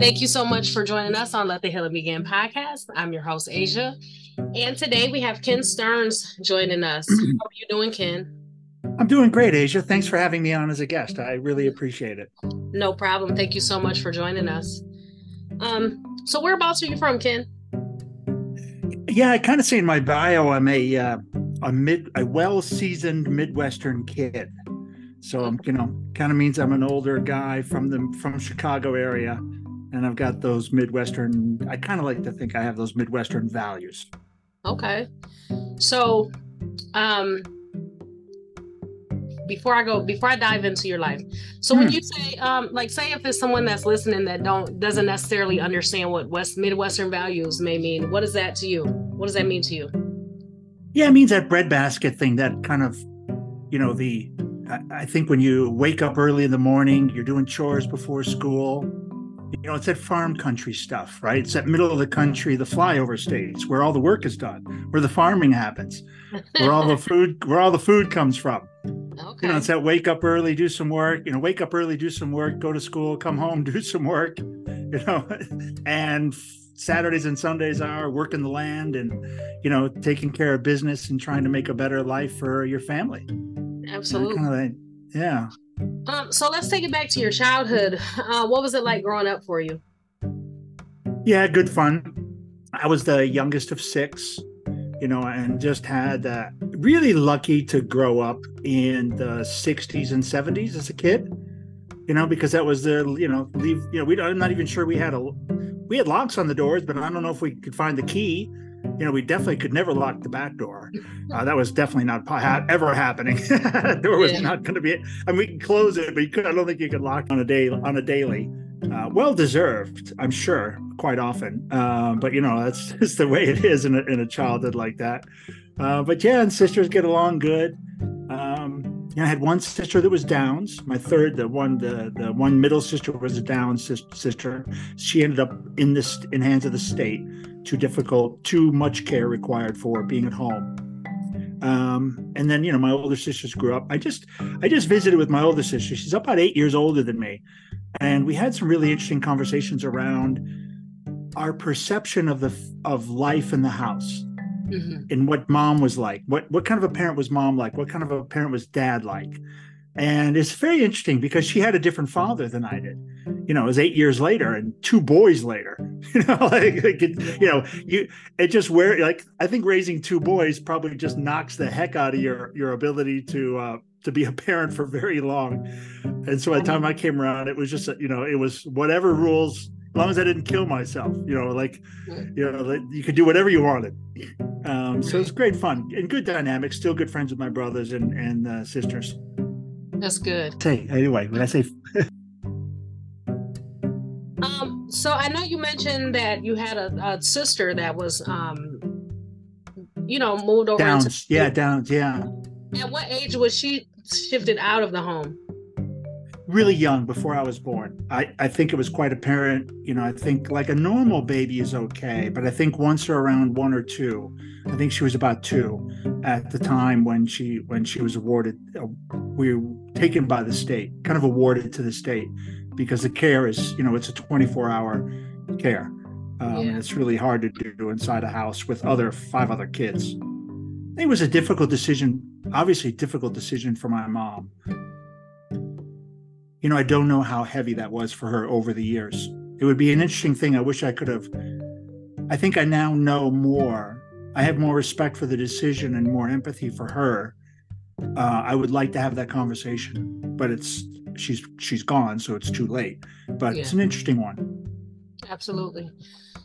Thank you so much for joining us on Let the Healing Begin podcast. I'm your host, Asia. And today we have Ken Stearns joining us. How are you doing, Ken? I'm doing great, Asia. Thanks for having me on as a guest. I really appreciate it. No problem. Thank you so much for joining us. Um, so whereabouts are you from, Ken? Yeah, I kind of say in my bio, I'm a uh, a mid a well seasoned Midwestern kid. So I'm, you know, kind of means I'm an older guy from the from Chicago area, and I've got those Midwestern. I kind of like to think I have those Midwestern values. Okay, so um, before I go, before I dive into your life, so hmm. when you say, um, like, say if there's someone that's listening that don't doesn't necessarily understand what West Midwestern values may mean, what is that to you? What does that mean to you? Yeah, it means that breadbasket thing. That kind of, you know, the I, think when you wake up early in the morning, you're doing chores before school. You know, it's that farm country stuff, right? It's that middle of the country, the flyover states, where all the work is done, where the farming happens, where all the food, where all the food comes from. Okay. You know, it's that wake up early, do some work. You know, wake up early, do some work, go to school, come home, do some work. You know, and Saturdays and Sundays are working the land and you know taking care of business and trying to make a better life for your family. Absolutely. Kind of like, yeah. Um, so let's take it back to your childhood. Uh, what was it like growing up for you? Yeah, good fun. I was the youngest of six, you know, and just had uh, really lucky to grow up in the 60s and 70s as a kid, you know, because that was the, you know, leave, you know, we, I'm not even sure we had a, we had locks on the doors, but I don't know if we could find the key you know, we definitely could never lock the back door. Uh, that was definitely not ha- ever happening. door was yeah. not going to be. I mean, we can close it, but you could, I don't think you could lock on a day on a daily. Uh, well deserved, I'm sure, quite often. Uh, but you know, that's just the way it is in a, in a childhood like that. Uh, but yeah, and sisters get along good. Um, I had one sister that was Downs. My third, the one, the the one middle sister was a Downs sister. She ended up in this in hands of the state too difficult, too much care required for being at home. Um, and then you know my older sisters grew up. I just I just visited with my older sister. She's about eight years older than me, and we had some really interesting conversations around our perception of the of life in the house mm-hmm. and what mom was like. What what kind of a parent was mom like? What kind of a parent was dad like? And it's very interesting because she had a different father than I did. You know, it was eight years later and two boys later. You know, like, like it, you know, you it just where like I think raising two boys probably just knocks the heck out of your your ability to uh to be a parent for very long. And so by the time I came around, it was just you know, it was whatever rules as long as I didn't kill myself, you know, like, you know, like you could do whatever you wanted. Um, so it's great fun and good dynamics. Still good friends with my brothers and and uh, sisters. That's good. Say anyway, when I say um so I know you mentioned that you had a, a sister that was um you know moved over Downs, into- yeah, down, yeah. At what age was she shifted out of the home? Really young before I was born. I, I think it was quite apparent. You know, I think like a normal baby is okay, but I think once they're around one or two, I think she was about two at the time when she when she was awarded. Uh, we were taken by the state, kind of awarded to the state, because the care is you know it's a 24 hour care. Um, yeah. It's really hard to do inside a house with other five other kids. It was a difficult decision, obviously difficult decision for my mom. You know, I don't know how heavy that was for her over the years. It would be an interesting thing. I wish I could have. I think I now know more I have more respect for the decision and more empathy for her. Uh, I would like to have that conversation, but it's she's she's gone, so it's too late. But yeah. it's an interesting one. Absolutely.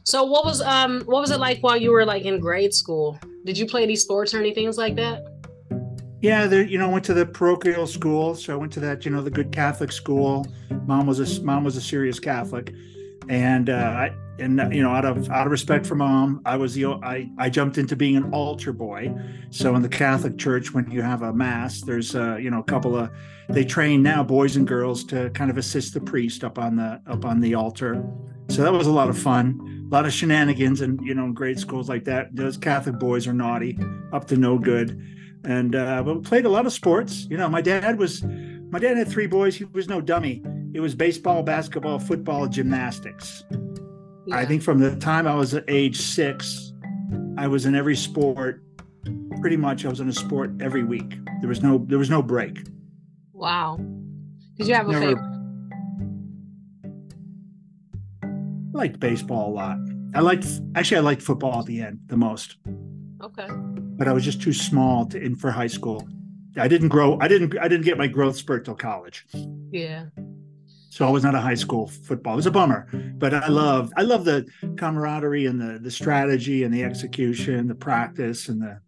So what was um what was it like while you were like in grade school? Did you play any sports or anything like that? Yeah, there, you know, I went to the parochial school, so I went to that, you know, the good Catholic school. Mom was a mom was a serious Catholic, and uh, I, and you know out of out of respect for mom i was the i i jumped into being an altar boy. So in the catholic church when you have a mass there's uh you know a couple of they train now boys and girls to kind of assist the priest up on the up on the altar. So that was a lot of fun. A lot of shenanigans and you know in grade schools like that. Those catholic boys are naughty up to no good and uh we played a lot of sports you know my dad was my dad had three boys he was no dummy it was baseball, basketball, football, gymnastics. Yeah. I think from the time I was age six, I was in every sport. Pretty much, I was in a sport every week. There was no there was no break. Wow. Did you have a favorite? I liked baseball a lot. I liked actually I liked football at the end the most, Okay. But I was just too small to in for high school. I didn't grow. I didn't. I didn't get my growth spurt till college. Yeah. So I was not a high school football. It was a bummer, but I love I love the camaraderie and the the strategy and the execution, the practice and the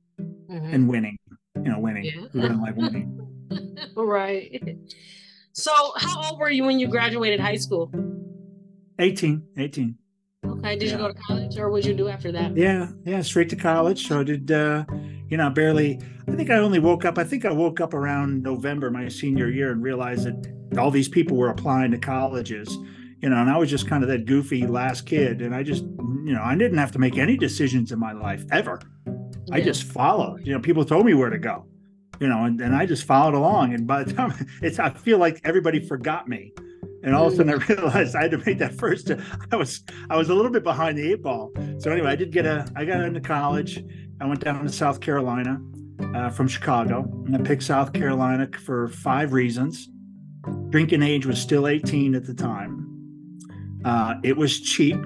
Mhm. and winning. You know, winning. Yeah. Doesn't like winning? right. So, how old were you when you graduated high school? 18, 18. Okay. Did you go to college or what did you do after that? Yeah, yeah, straight to college. So I did uh, you know, barely I think I only woke up. I think I woke up around November my senior year and realized that all these people were applying to colleges. You know, and I was just kind of that goofy last kid and I just you know, I didn't have to make any decisions in my life ever. I just followed. You know, people told me where to go. You know, and, and I just followed along. And by the time it's, I feel like everybody forgot me. And all of a sudden, I realized I had to make that first. I was I was a little bit behind the eight ball. So anyway, I did get a. I got into college. I went down to South Carolina uh, from Chicago, and I picked South Carolina for five reasons. Drinking age was still 18 at the time. Uh, it was cheap.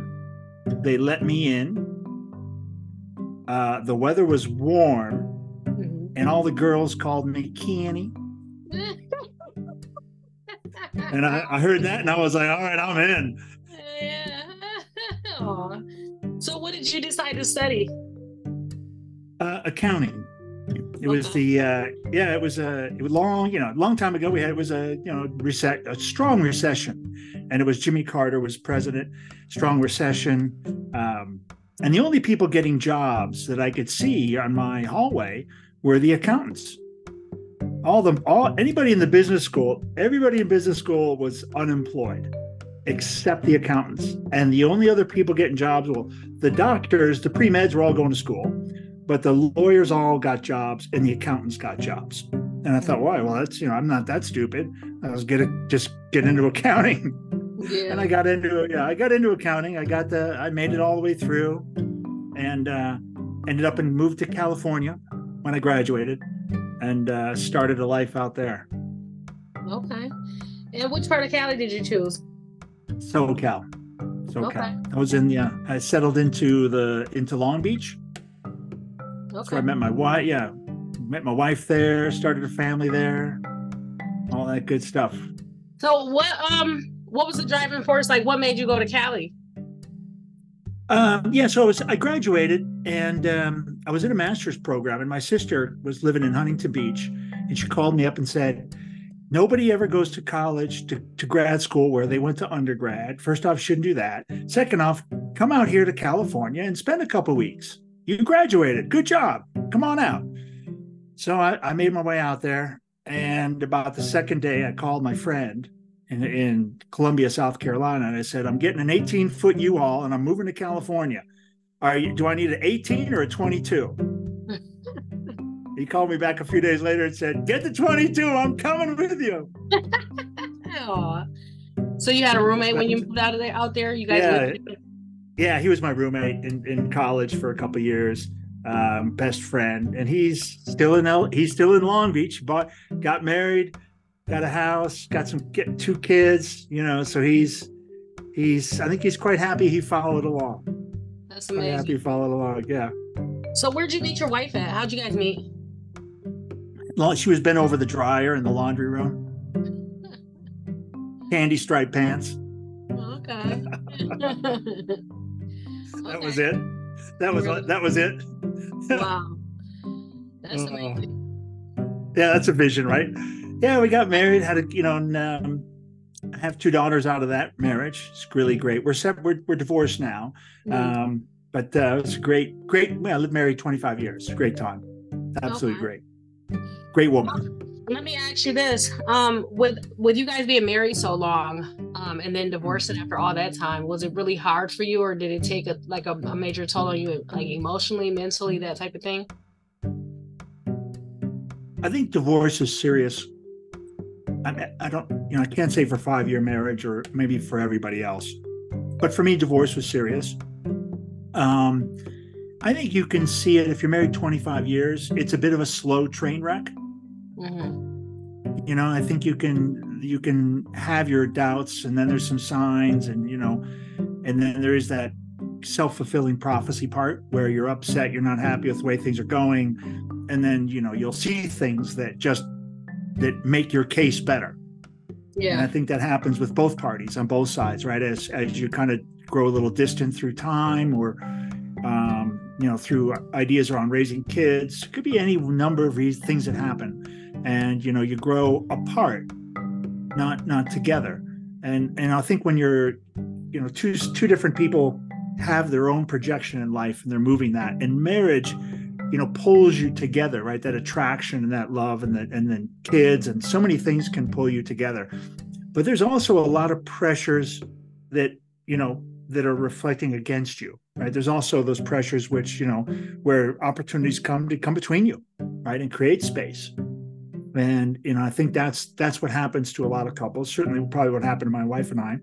They let me in. Uh, the weather was warm, Mhm. and all the girls called me Kenny. And I, I heard that, and I was like, "All right, I'm in." yeah. So, what did you decide to study? Uh, accounting. It was the uh, yeah. It was a it was long you know long time ago. We had it was a you know reset a strong recession, and it was Jimmy Carter was president. Strong recession, um, and the only people getting jobs that I could see on my hallway were the accountants. All them all anybody in the business school, everybody in business school was unemployed, except the accountants. And the only other people getting jobs, well, the doctors, the pre meds were all going to school but the lawyers all got jobs and the accountants got jobs. And I thought, why? Well, that's you know, I'm not that stupid. I was gonna just get into accounting, Yeah. and I got into yeah, I got into accounting. I got the, I made it all the way through, and uh, ended up and moved to California when I graduated, and uh, started a life out there. okay. And which part of Cali did you choose? SoCal, SoCal. Okay. I was in yeah, I settled into the into Long Beach. Okay. So I met my wife. Yeah, met my wife there. Started a family there. All that good stuff. So what um what was the driving force? Like what made you go to Cali? Um, yeah, so I was I graduated and um, I was in a master's program, and my sister was living in Huntington Beach, and she called me up and said, "Nobody ever goes to college to, to grad school where they went to undergrad. First off, shouldn't do that. Second off, come out here to California and spend a couple weeks. You graduated. Good job. Come on out." So I, I made my way out there, and about the second day, I called my friend in, in Columbia, South Carolina, and I said, "I'm getting an 18 foot U-Haul, and I'm moving to California. Are you? Do I need an 18 or a 22?" he called me back a few days later and said, "Get the 22. I'm coming with you." So you had a roommate when you moved out of there out there? You guys Yeah. lived? Yeah, he was my roommate in, in college for a couple years, um, best friend, and he's still in L- he's still in Long Beach. Bought, got married, got a house, got some get two kids. You know, so he's he's I think he's quite happy he followed along. That's Quite happy amazing. he followed along. Yeah. So where'd you meet your wife at? How'd you guys meet? Well, She was bent over the dryer in the laundry room. Candy striped pants. Okay. That was it. That was Really? that was it. wow. That's amazing. Yeah, that's a vision, right? Yeah, we got married. Had a you know, and, um, I have two daughters out of that marriage. It's really great. We're. We're, we're divorced now, Mhm. um, but uh, it's great. Great. Well, I lived married 25 years. Great time. Absolutely Okay. great. Great woman. Let me ask you this: um, with with you guys being married so long, um, and then divorcing after all that time, was it really hard for you, or did it take a like a, a major toll on you, like emotionally, mentally, that type of thing? I think divorce is serious I, I don't, you know, I can't say for five year marriage or maybe for everybody else, but for me, divorce was serious. Um, I think you can see it if you're married 25 years. It's a bit of a slow train wreck. Mm-hmm. You know, I think you can you can have your doubts, and then there's some signs, and you know, and then there is that self-fulfilling prophecy part where you're upset, you're not happy with the way things are going, and then you know you'll see things that just that make your case better. Yeah. And I think that happens with both parties on both sides, right? As as you kind of grow a little distant through time or um, you know, through ideas around raising kids. It could be any number of things that happen, and you know, you grow apart, not not together. And and I think when you're, you know, two two different people have their own projection in life and they're moving that, and marriage, you know, pulls you together, right? That attraction and that love and the and then kids and so many things can pull you together. But there's also a lot of pressures that you know that are reflecting against you right there's also those pressures which you know where opportunities come to come between you right and create space and you know i think that's that's what happens to a lot of couples certainly probably what happened to my wife and i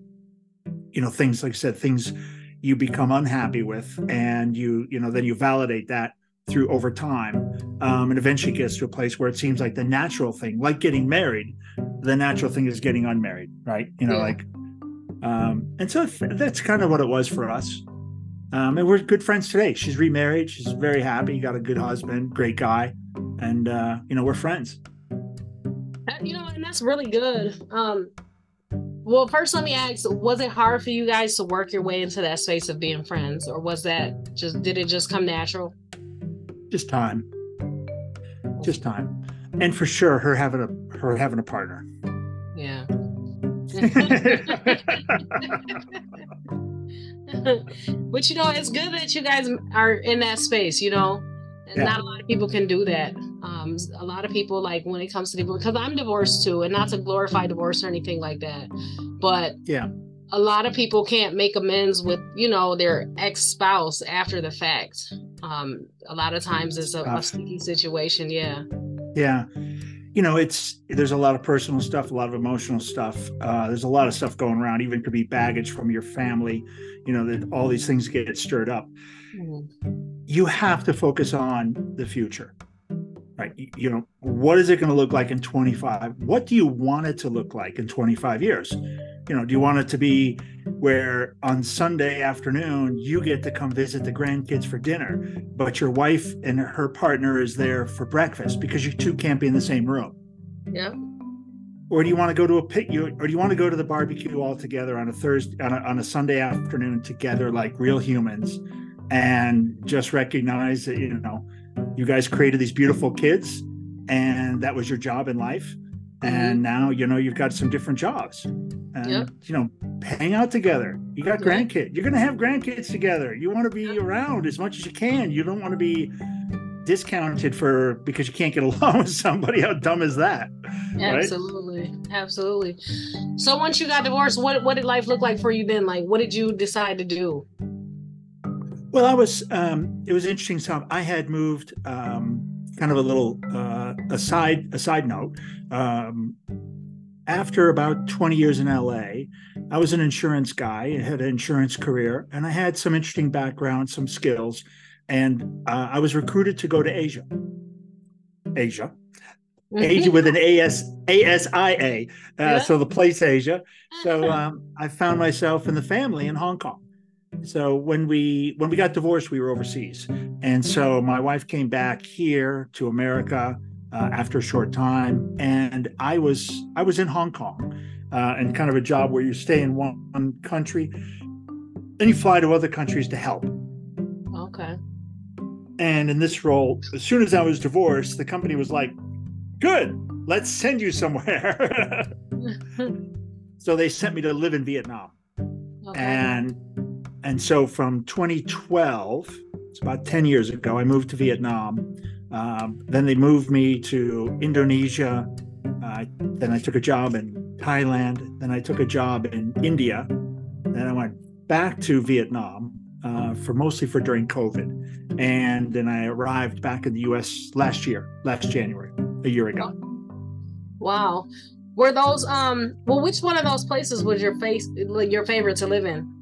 you know things like i said things you become unhappy with and you you know then you validate that through over time um, and eventually gets to a place where it seems like the natural thing like getting married the natural thing is getting unmarried right you know yeah. like um, and so that's kind of what it was for us. Um, and we're good friends today. She's remarried. She's very happy. Got a good husband, great guy, and uh, you know we're friends. You know, and that's really good. Um, well, first, let me ask: Was it hard for you guys to work your way into that space of being friends, or was that just did it just come natural? Just time. Just time, and for sure, her having a her having a partner. Yeah. but you know, it's good that you guys are in that space, you know. Yeah. Not a lot of people can do that. Um, a lot of people like when it comes to divorce, because I'm divorced too, and not to glorify divorce or anything like that, but yeah, a lot of people can't make amends with you know their ex spouse after the fact. Um, a lot of times it's a, a sticky situation. Yeah. Yeah you know, it's there's a lot of personal stuff, a lot of emotional stuff. Uh, there's a lot of stuff going around. Even could be baggage from your family. You know that all these things get stirred up. Mm-hmm. You have to focus on the future, right? You, you know, what is it going to look like in 25? What do you want it to look like in 25 years? You know, do you want it to be where on Sunday afternoon you get to come visit the grandkids for dinner, but your wife and her partner is there for breakfast because you two can't be in the same room. Yeah. Or do you want to go to a pit? You or do you want to go to the barbecue all together on a Thursday on a, on a Sunday afternoon together like real humans, and just recognize that you know you guys created these beautiful kids, and that was your job in life. And now you know you've got some different jobs, and yep. you know hang out together. You got grandkids. You're going to have grandkids together. You want to be around as much as you can. You don't want to be discounted for because you can't get along with somebody. How dumb is that? Absolutely. Right? Absolutely. So once you got divorced, what what did life look like for you then? Like what did you decide to do? Well, I was um it was interesting. So I had moved um kind of a little uh a side a side note. Um after about 20 years in LA, I was an insurance guy, I had an insurance career, and I had some interesting background, some skills. And uh, I was recruited to go to Asia. Asia. Mm-hmm. Asia with an AS ASIA, uh, so the place Asia. So um, I found myself and the family in Hong Kong. So when we when we got divorced, we were overseas, and so my wife came back here to America uh, after a short time, and I was I was in Hong Kong, uh, and kind of a job where you stay in one, one country, then you fly to other countries to help. Okay. And in this role, as soon as I was divorced, the company was like, "Good, let's send you somewhere." so they sent me to live in Vietnam, okay. and and so from 2012, it's about 10 years ago, I moved to Vietnam um, then they moved me to Indonesia. Uh, then I took a job in Thailand. Then I took a job in India. Then I went back to Vietnam uh, for mostly for during COVID. And then I arrived back in the US last year, last January, a year ago. Wow. Were those um? Well, which one of those places was your face your favorite to live in?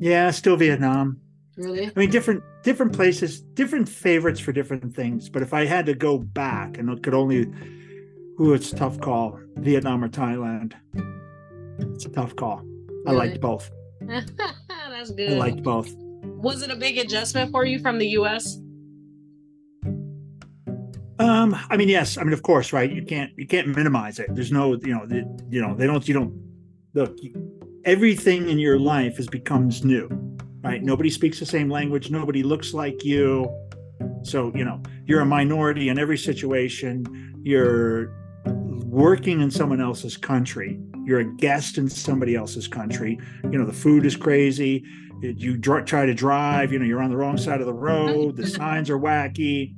Yeah, still Vietnam. Really? I mean, different different places, different favorites for different things. But if I had to go back and it could only, ooh, it's a tough call. Vietnam or Thailand. It's a tough call. Really? I liked both. That's good. I liked both. Was it a big adjustment for you from the U.S.? Um, I mean, yes. I mean, of course, right? You can't you can't minimize it. There's no, you know, the, you know, they don't. You don't look. Everything in your life is becomes new, right? Nobody speaks the same language. Nobody looks like you. So you know, you're a minority in every situation. You're working in someone else's country. You're a guest in somebody else's country. You know, the food is crazy. You try to drive. You know, you're on the wrong side of the road. The signs are wacky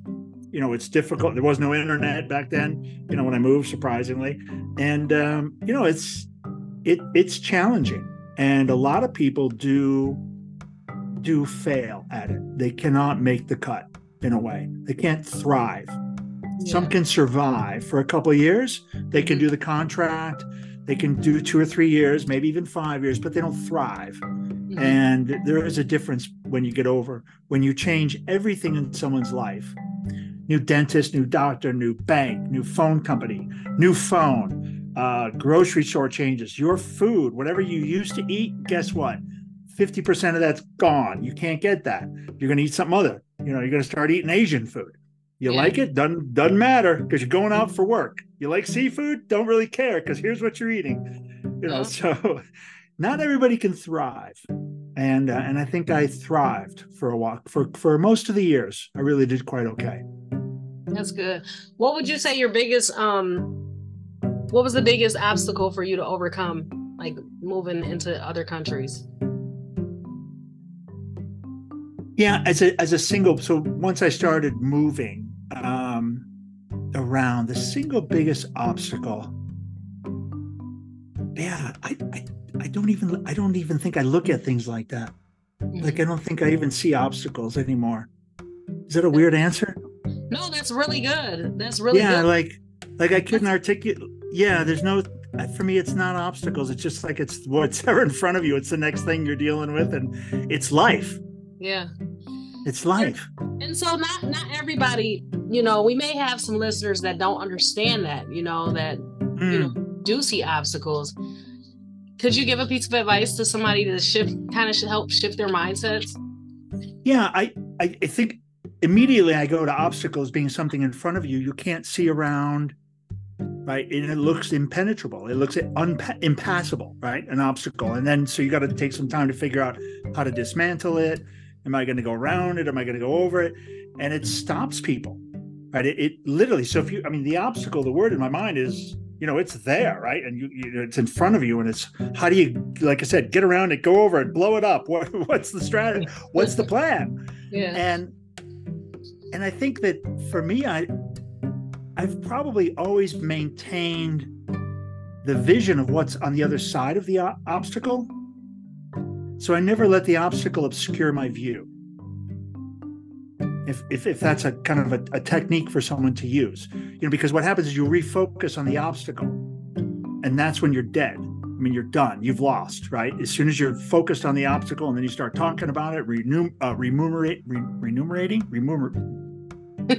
you know it's difficult there was no internet back then you know when i moved surprisingly and um, you know it's it it's challenging. And a lot of people do do fail at it. They cannot make the cut in a way. They can't thrive. Yeah. some can survive for a couple of years. They can do the contract. They can do two or three years maybe even five years but they don't thrive. Mm-hmm. and there is a difference when you get over when you change everything in someone's life. New dentist, new doctor, new bank, new phone company, new phone, uh, grocery store changes, your food, whatever you used to eat, guess what? 50% of that's gone. You can't get that. You're going to eat something other. You know, you're going to start eating Asian food. You yeah. like it? Doesn't doesn't matter because you're going out for work. You like seafood? Don't really care because here's what you're eating. You know, so not everybody can thrive, and uh, and I think I thrived for a while for for most of the years. I really did quite okay. That's good. What would you say your biggest um what was the biggest obstacle for you to overcome like moving into other countries? Yeah, as a as a single so once I started moving um around the single biggest obstacle yeah, I, I I don't even I don't even think I look at things like that. Like I don't think I even see obstacles anymore. Is that a weird answer? No, that's really good. That's really yeah, good. like like I couldn't articulate. Yeah, there's no for me. It's not obstacles. It's just like it's what's ever in front of you. It's the next thing you're dealing with, and it's life. Yeah, it's life. And, and so not not everybody. You know, we may have some listeners that don't understand that. You know that mm. you know hmm. do see obstacles. Could you give a piece of advice to somebody to shift, kind of help shift their mindsets? Yeah, I I, I think immediately I go to obstacles being something in front of you you can't see around, right? And it looks impenetrable. It looks unpa- impassable, right? An obstacle. And then so you got to take some time to figure out how to dismantle it. Am I going to go around it? Am I going to go over it? And it stops people, right? It, it literally. So if you, I mean, the obstacle, the word in my mind is you know it's there right and you, you, it's in front of you and it's how do you like i said get around it go over it blow it up what, what's the strategy what's the plan yeah. and and I think that for me, I I've probably always maintained the vision of what's on the other side of the o- obstacle. So I never let the obstacle obscure my view. If, if, if that's a kind of a, a technique for someone to use, you know, because what happens is you refocus on the obstacle, and that's when you're dead. I mean, you're done. You've lost, right? As soon as you're focused on the obstacle, and then you start talking about it, renum- uh, remunerate, re- remunerating,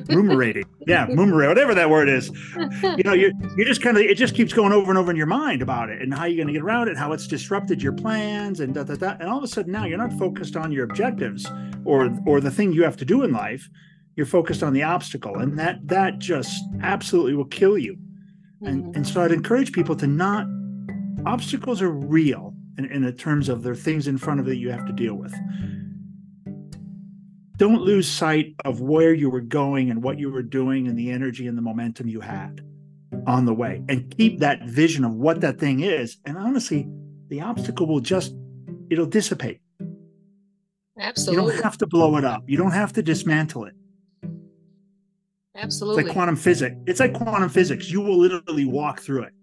Ruminating, yeah, ruminate, whatever that word is. You know, you you just kind of it just keeps going over and over in your mind about it and how you're going to get around it, how it's disrupted your plans, and da da da. And all of a sudden now you're not focused on your objectives or or the thing you have to do in life. You're focused on the obstacle, and that that just absolutely will kill you. And mm-hmm. and so I'd encourage people to not obstacles are real in, in the terms of their things in front of you you have to deal with don't lose sight of where you were going and what you were doing and the energy and the momentum you had on the way. And keep that vision of what that thing is. And honestly the obstacle will just it'll dissipate. Absolutely you don't have to blow it up. You don't have to dismantle it. Absolutely it's like quantum physics. It's like quantum physics. You will literally walk through it.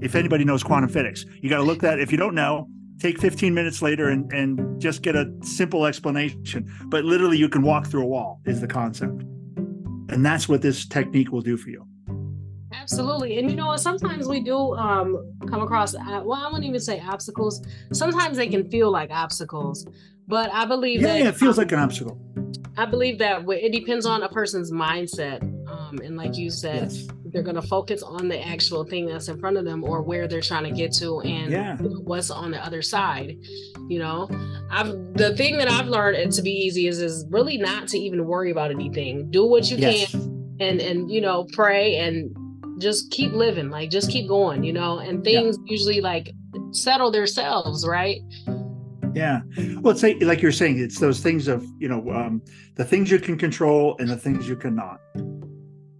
If anybody knows quantum physics you got to look that if you don't know take 15 minutes later and, and just get a simple explanation. But literally, you can walk through a wall, is the concept. And that's what this technique will do for you. Absolutely. And you know what? Sometimes we do um, come across, uh, well, I wouldn't even say obstacles. Sometimes they can feel like obstacles. But I believe yeah, that. Yeah, it feels um, like an obstacle. I believe that it depends on a person's mindset. Um, and like you said, yes. they're going to focus on the actual thing that's in front of them or where they're trying to get to and yeah. what's on the other side. You know, I've the thing that I've learned to be easy is is really not to even worry about anything. Do what you yes. can and and you know pray and just keep living like just keep going you know and things yeah. usually like settle themselves right yeah. Well it's like, like you're saying it's those things of you know um, the things you can control and the things you cannot.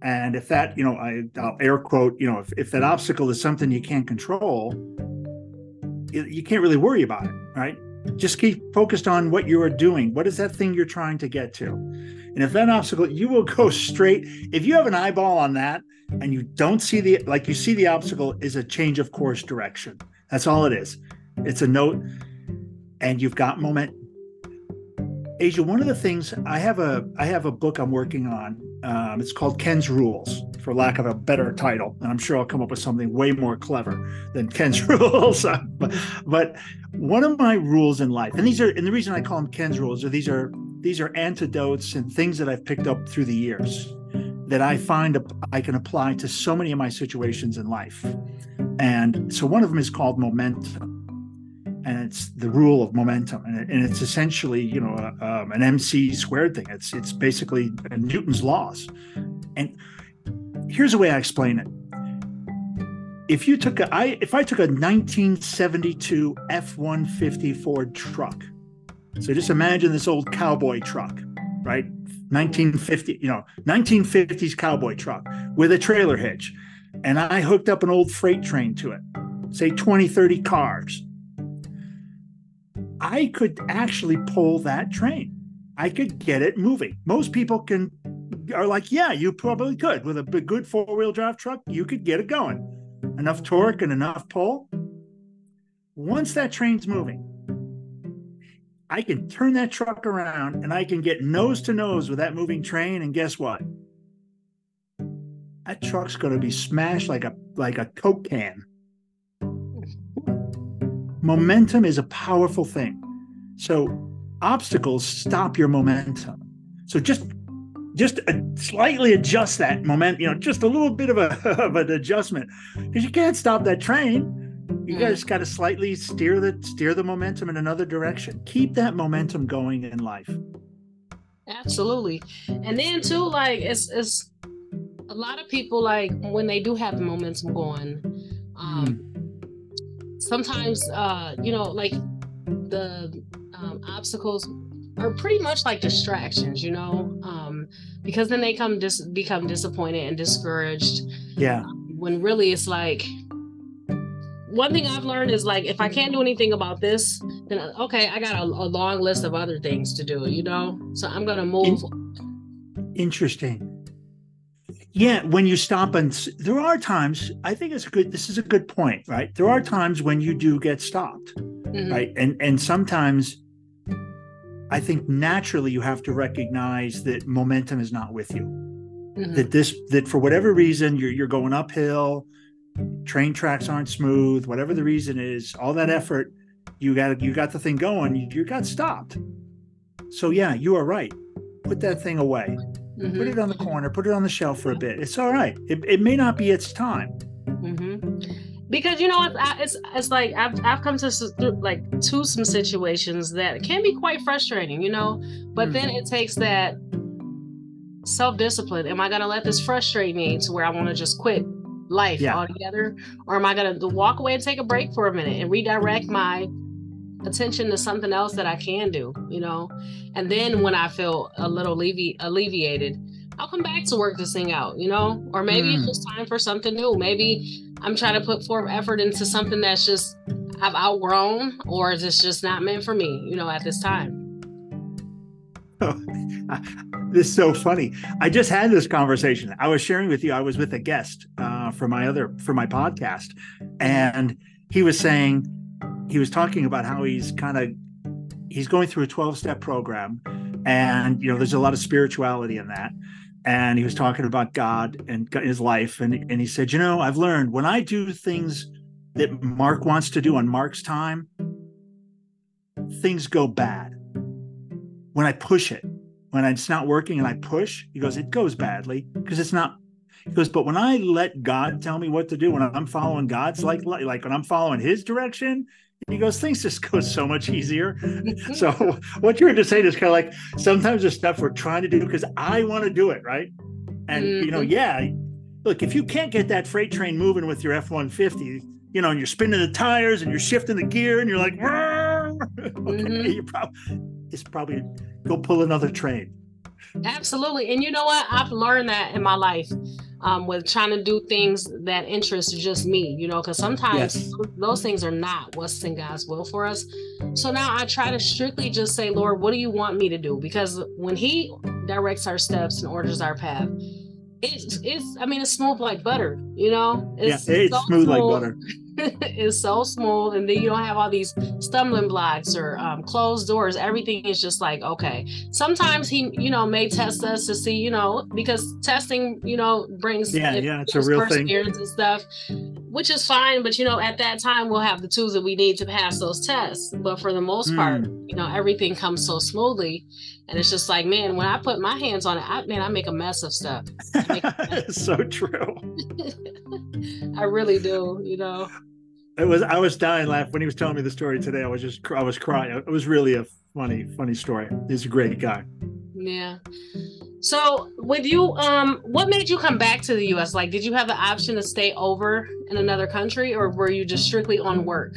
And if that you know I, i'll air quote you know if, if that obstacle is something you can't control you can't really worry about it right? Just keep focused on what you are doing. What is that thing you're trying to get to? And if that obstacle you will go straight if you have an eyeball on that and you don't see the like you see the obstacle is a change of course direction. That's all it is. It's a note and you've got moment asia one of the things i have a i have a book i'm working on um, it's called ken's rules for lack of a better title and i'm sure i'll come up with something way more clever than ken's rules but, but one of my rules in life and these are and the reason i call them ken's rules are these are these are antidotes and things that i've picked up through the years that I find I can apply to so many of my situations in life. And so one of them is called momentum. And it's the rule of momentum, and, and it's essentially, you know, a, um, an MC squared thing. It's it's basically Newton's laws. And here's the way I explain it: if you took a, I if I took a 1972 F-150 Ford truck, so just imagine this old cowboy truck, right? 1950, you know, 1950s cowboy truck with a trailer hitch. And I hooked up an old freight train to it, say 20, 30 cars. I could actually pull that train. I could get it moving. Most people can are like, yeah, you probably could. With a good four-wheel drive truck, you could get it going. Enough torque and enough pull. Once that train's moving, I can turn that truck around and I can get nose to nose with that moving train. And guess what? That truck's going to be smashed like a like a coke can. Momentum is a powerful thing. So obstacles stop your momentum. So just just slightly adjust that moment, you know, just a little bit of a of an adjustment because you can't stop that train you mm. just got to slightly steer the steer the momentum in another direction keep that momentum going in life absolutely and then too like it's it's a lot of people like when they do have the momentum going um mm. Sometimes uh you know like the um, obstacles are pretty much like distractions you know um because then they come dis- become disappointed and discouraged yeah when really it's like one thing I've learned is like if I can't do anything about this, then okay, I got a, a long list of other things to do, you know? So I'm gonna move. In- interesting. Yeah, when you stop and there are times, I think it's a good this is a good point, right? There are times when you do get stopped. Mm-hmm. Right. And and sometimes I think naturally you have to recognize that momentum is not with you. Mm-hmm. That this that for whatever reason you're you're going uphill, train tracks aren't smooth, whatever the reason is, all that effort, you got you got the thing going, you, you got stopped. So yeah, you are right. Put that thing away. Mm-hmm. Put it on the corner. Put it on the shelf for a bit. It's all right. It, it may not be its time. Mm-hmm. Because you know it's, it's it's like I've I've come to like to some situations that can be quite frustrating, you know. But mm-hmm. then it takes that self discipline. Am I going to let this frustrate me to where I want to just quit life yeah. altogether? Or am I going to walk away and take a break for a minute and redirect my attention to something else that I can do, you know? And then when I feel a little allevi- alleviated, I'll come back to work this thing out, you know? Or maybe mm. it's just time for something new. Maybe I'm trying to put forth effort into something that's just I've outgrown or is this just not meant for me, you know, at this time. this is so funny. I just had this conversation. I was sharing with you. I was with a guest uh, for my other for my podcast, and he was saying he was talking about how he's kind of he's going through a 12 step program and you know there's a lot of spirituality in that and he was talking about God and his life. And, and he said, You know, I've learned when I do things that Mark wants to do on Mark's time, things go bad. When I push it, when it's not working and I push, he goes, It goes badly because it's not. He goes, but when I let God tell me what to do, when I'm following God's like like when I'm following His direction, he goes, things just go so much easier. so what you're just saying is kind of like sometimes the stuff we're trying to do because I want to do it, right? And mm-hmm. you know, mm-hmm. yeah, look, if you can't get that freight train moving with your F-150, you know, and you're spinning the tires and you're shifting the gear and you're like, okay, mm-hmm. you probably it's probably go pull another train. Absolutely. And you know what? I've learned that in my life um, with trying to do things that interest just me, you know, because sometimes yes. those things are not what's in God's will for us. So now I try to strictly just say, Lord, what do you want me to do? Because when He directs our steps and orders our path, it's it's I mean it's smooth like butter, you know. It's, yeah, it's so smooth, smooth like butter. is so smooth and then you don't have all these stumbling blocks or um, closed doors. Everything is just like okay. Sometimes he you know may test us to see you know because testing you know brings yeah it, yeah it's a real thing. and stuff which is fine but you know at that time we'll have the tools that we need to pass those tests. But for the most mm. part you know everything comes so smoothly and it's just like man when i put my hands on it i man i make a mess of stuff. So true I really do, you know. It was I was dying laughing when he was telling me the story today. I was just I was crying. It was really a funny funny story. He's a great guy. Yeah. So with you, um, what made you come back to the US? Like, did you have the option to stay over in another country or were you just strictly on work?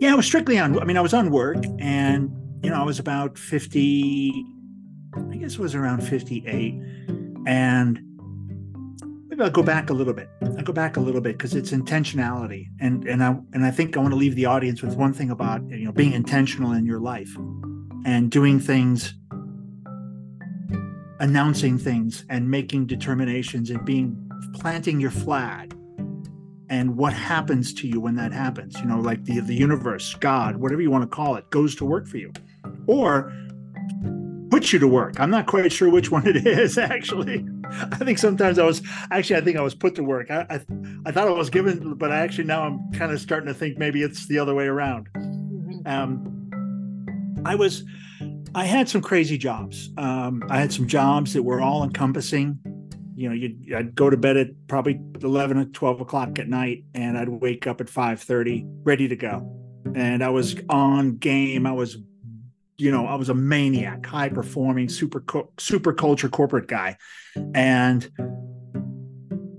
Yeah, I was strictly on I mean, I was on work and you know, I was about 50, I guess it was around 58. And maybe I'll go back a little bit. I'll go back a little bit because it's intentionality, and and I and I think I want to leave the audience with one thing about you know being intentional in your life and doing things, announcing things, and making determinations and being planting your flag. And what happens to you when that happens? You know, like the the universe, God, whatever you want to call it, goes to work for you, or put you to work. I'm not quite sure which one it is actually. I think sometimes I was actually I think I was put to work. I I, I thought I was given, but I actually now I'm kind of starting to think maybe it's the other way around. Mm-hmm. Um, I was I had some crazy jobs. Um, I had some jobs that were all encompassing. You know, you'd, I'd go to bed at probably 11 or 12 o'clock at night, and I'd wake up at 5:30, ready to go. And I was on game. I was you know, I was a maniac, high performing, super co- super culture corporate guy, and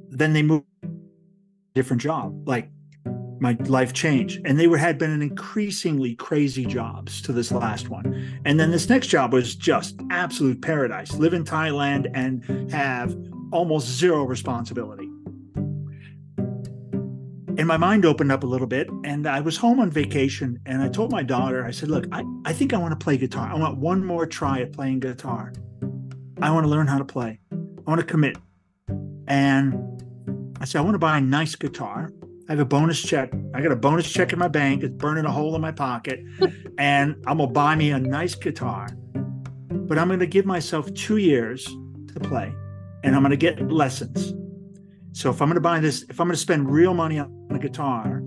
then they moved different job. Like my life changed, and they were had been an increasingly crazy jobs to this last one, and then this next job was just absolute paradise. Live in Thailand and have almost zero responsibility and my mind opened up a little bit and i was home on vacation and i told my daughter i said look i, I think i want to play guitar. I want one more try at playing guitar. I want to learn how to play. I want to commit. And i said i want to buy a nice guitar. I have a bonus check. I got a bonus check in my bank. It's burning a hole in my pocket and i'm going to buy me a nice guitar. But i'm going to give myself two years to play and i'm going to get lessons so if I'm going to buy this, if I'm going to spend real money on a guitar,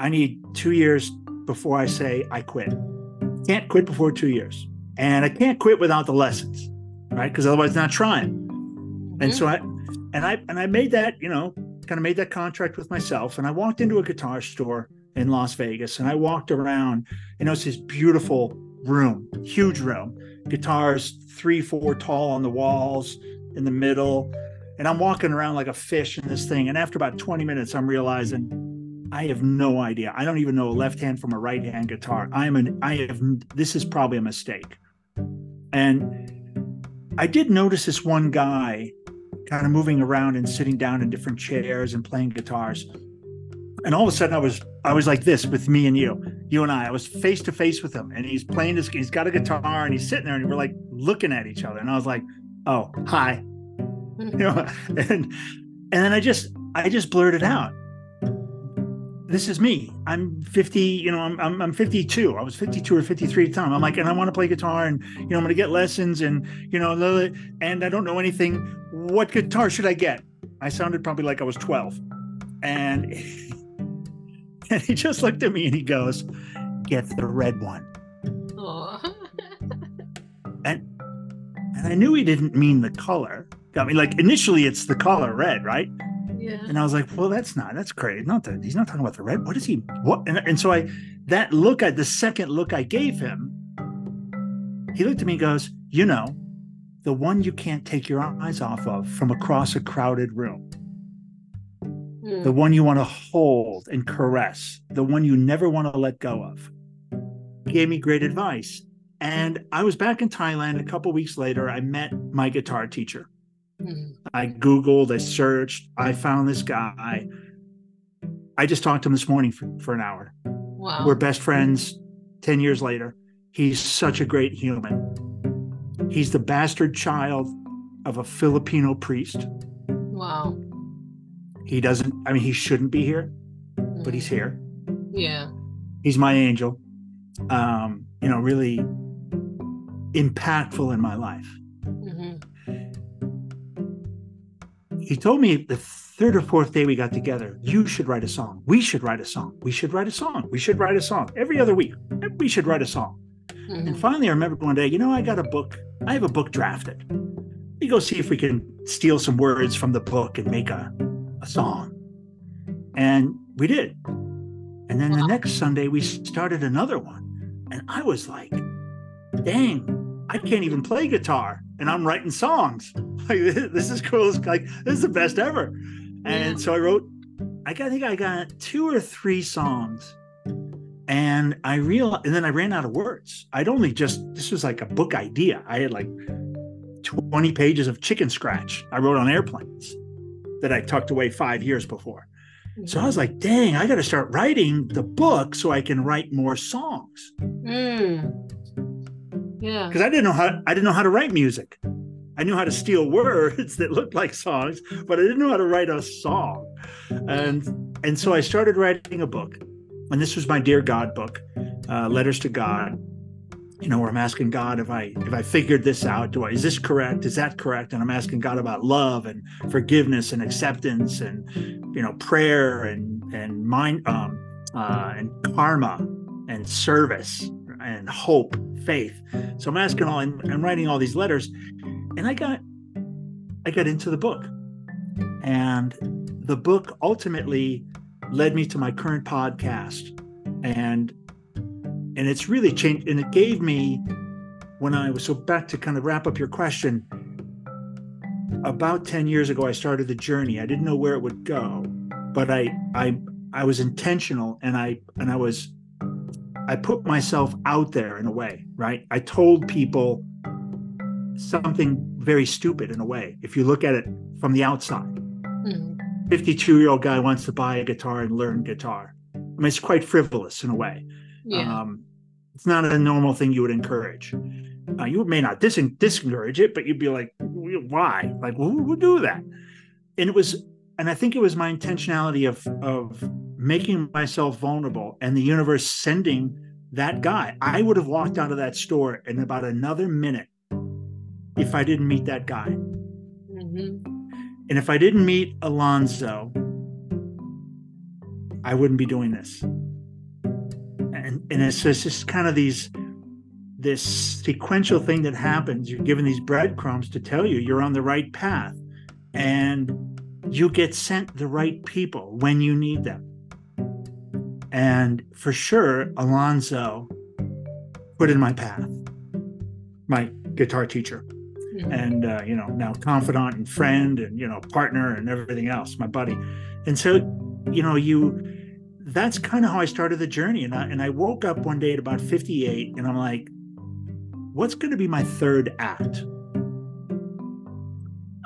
I need two years before I say I quit. Can't quit before two years, and I can't quit without the lessons, right? Because otherwise, I'm not trying. And so mm-hmm. I, and I, and I made that, you know, kind of made that contract with myself. And I walked into a guitar store in Las Vegas, and I walked around, and it was this beautiful room, huge room, guitars three, four tall on the walls in the middle and I'm walking around like a fish in this thing. And after about 20 minutes, I'm realizing I have no idea. I don't even know a left hand from a right hand guitar. I'm an, I have, this is probably a mistake. And I did notice this one guy kind of moving around and sitting down in different chairs and playing guitars. And all of a sudden I was, I was like this with me and you, you and I, I was face to face with him and he's playing this, he's got a guitar and he's sitting there and we're like looking at each other. And I was like, oh, hi you know and and then i just i just blurted out this is me. I'm 50, you know, I'm, I'm, I'm 52. I was 52 or 53 at the time. I'm like, and I want to play guitar and, you know, I'm going to get lessons and, you know, and I don't know anything. What guitar should I get? I sounded probably like I was 12. And, and he just looked at me and he goes, get the red one. and, and I knew he didn't mean the color. I mean, like initially it's the color red, right? Yeah. And I was like, well, that's not, that's crazy. Not that he's not talking about the red. What is he? What? And, and so I, that look, I, the second look I gave him, he looked at me and goes, you know, the one you can't take your eyes off of from across a crowded room. Mm. The one you want to hold and caress, the one you never want to let go of. He gave me great advice. And I was back in Thailand a couple weeks later. I met my guitar teacher. Mm-hmm. I Googled, I searched, I found this guy. I just talked to him this morning for, for an hour. Wow. We're best friends 10 years later. He's such a great human. He's the bastard child of a Filipino priest. Wow. He doesn't, I mean, he shouldn't be here, mm-hmm. but he's here. Yeah. He's my angel. Um, you know, really impactful in my life. He told me the third or fourth day we got together, you should write a song. We should write a song. We should write a song. We should write a song every other week. We should write a song. Mm-hmm. And finally, I remember one day, you know, I got a book. I have a book drafted. We go see if we can steal some words from the book and make a, a song. And we did. And then wow. the next Sunday, we started another one. And I was like, dang, I can't even play guitar and I'm writing songs. Like this is cool. It's like this is the best ever. And so I wrote, I, think I got two or three songs. And I realized, and then I ran out of words. I'd only just, this was like a book idea. I had like 20 pages of chicken scratch I wrote on airplanes that I tucked away five years before. So I was like, dang, I got to start writing the book so I can write more songs. Mm. Yeah. Because I didn't know how I didn't know how to write music. I knew how to steal words that looked like songs, but I didn't know how to write a song. And and so I started writing a book. And this was my Dear God book, uh, Letters to God. You know, where I'm asking God if I if I figured this out, do I is this correct? Is that correct? And I'm asking God about love and forgiveness and acceptance and you know prayer and and mind um, uh, and karma and service and hope, faith. So I'm asking all, I'm, I'm writing all these letters, and I got, I got into the book, and the book ultimately led me to my current podcast, and and it's really changed, and it gave me when I was so back to kind of wrap up your question. About 10 years ago, I started the journey. I didn't know where it would go, but I I I was intentional and I and I was I put myself out there in a way, right? I told people something very stupid in a way. If you look at it from the outside, 52 mm-hmm. year old guy wants to buy a guitar and learn guitar. I mean, it's quite frivolous in a way. Yeah. Um, it's not a normal thing you would encourage. Uh, you may not dis- discourage it, but you'd be like, why? Like, who would do that? And it was, and I think it was my intentionality of of making myself vulnerable and the universe sending that guy. I would have walked out of that store in about another minute if I didn't meet that guy. Mm-hmm. And if I didn't meet Alonzo, I wouldn't be doing this. And, and it's just, it's just kind of these this sequential thing that happens. You're given these breadcrumbs to tell you you're on the right path, and you get sent the right people when you need them. And for sure, Alonzo put in my path, my guitar teacher, mm-hmm. and uh, you know now confidant and friend and you know partner and everything else, my buddy. And so, you know, you that's kind of how I started the journey. And I and I woke up one day at about 58, and I'm like, what's going to be my third act?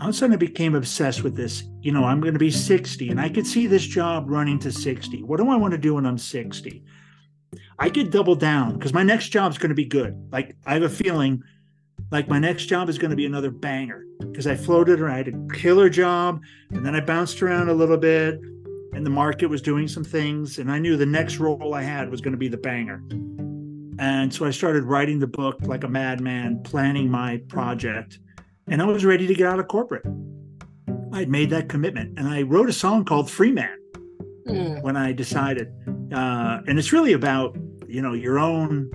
All of a sudden I became obsessed with this. You know, I'm going to be 60 and I could see this job running to 60. What do I want to do when I'm 60? I could double down because my next job is going to be good. Like I have a feeling like my next job is going to be another banger because I floated around. I had a killer job and then I bounced around a little bit and the market was doing some things, and I knew the next role I had was going to be the banger. And so I started writing the book like a madman, planning my project, and I was ready to get out of corporate. I'd made that commitment, and I wrote a song called "Free Man" mm. when I decided. Uh, and it's really about you know your own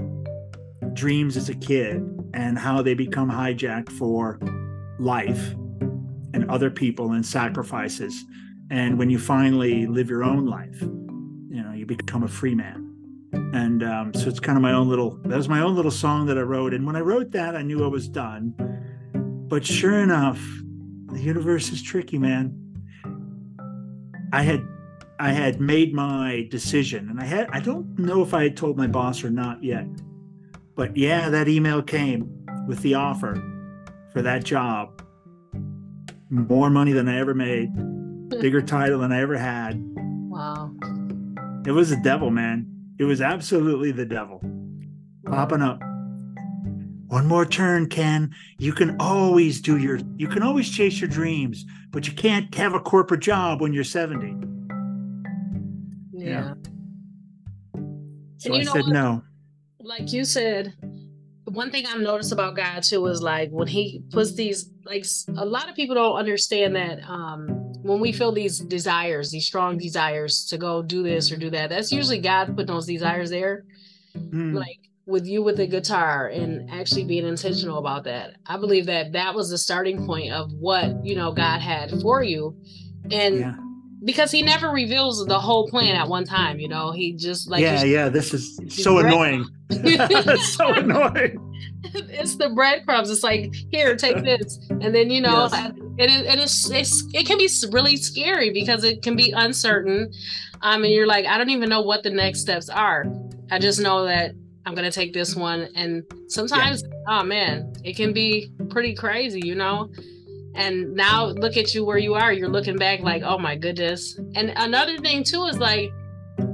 dreams as a kid and how they become hijacked for life and other people and sacrifices. And when you finally live your own life, you know, you become a free man. And um, so it's kind of my own little, that was my own little song that I wrote. And when I wrote that, I knew I was done. But sure enough, the universe is tricky, man. I had I had made my decision and I had I don't know if I had told my boss or not yet. But yeah, that email came with the offer for that job. More money than I ever made, bigger title than I ever had. Wow. It was the devil, man. It was absolutely the devil popping up. One more turn, Ken. You can always do your, you can always chase your dreams, but you can't have a corporate job when you're 70. Yeah. yeah. So I said what? no like you said, one thing I've noticed about God too is like when He puts these, like a lot of people don't understand that um, when we feel these desires, these strong desires to go do this or do that, that's usually God putting those desires there. Mm. Like with you with the guitar and actually being intentional about that. I believe that that was the starting point of what you know God had for you, and. Yeah because he never reveals the whole plan at one time. You know, he just like yeah, yeah. This is so annoying. so annoying. It's the breadcrumbs. It's like here, take this, and then you know, yes. and, it, and it's, it's it can be really scary because it can be uncertain. Um, and you're like, I don't even know what the next steps are. I just know that I'm gonna take this one, and sometimes, yeah. oh man, it can be pretty crazy, you know? And now look at you where you are you're looking back like oh my goodness. And another thing too is like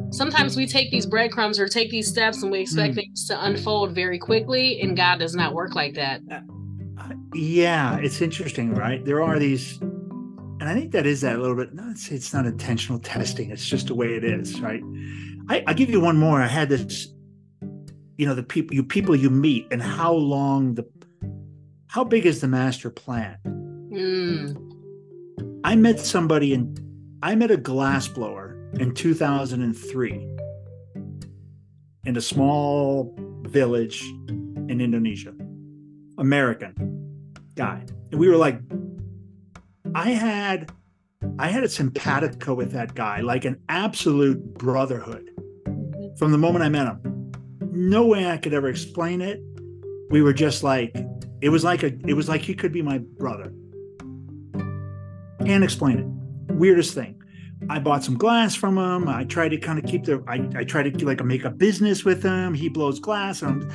sometimes we take these breadcrumbs or take these steps and we expect mm. things to unfold very quickly and god does not work like that. Uh, yeah it's interesting right? There are these and i think that is that a little bit no it's, it's not intentional testing it's just the way it is right? I, i'll give you one more. I had this you know the people you people you meet and how long the how big is the master plan Mm. I met somebody in, I met a glassblower in 2003 in a small village in Indonesia, American guy. And we were like, I had, I had a simpatico with that guy, like an absolute brotherhood from the moment I met him. No way I could ever explain it. We were just like, it was like a, it was like he could be my brother. Can't explain it. Weirdest thing. I bought some glass from him. I tried to kind of keep the. I, I try to like make a business with him. He blows glass, and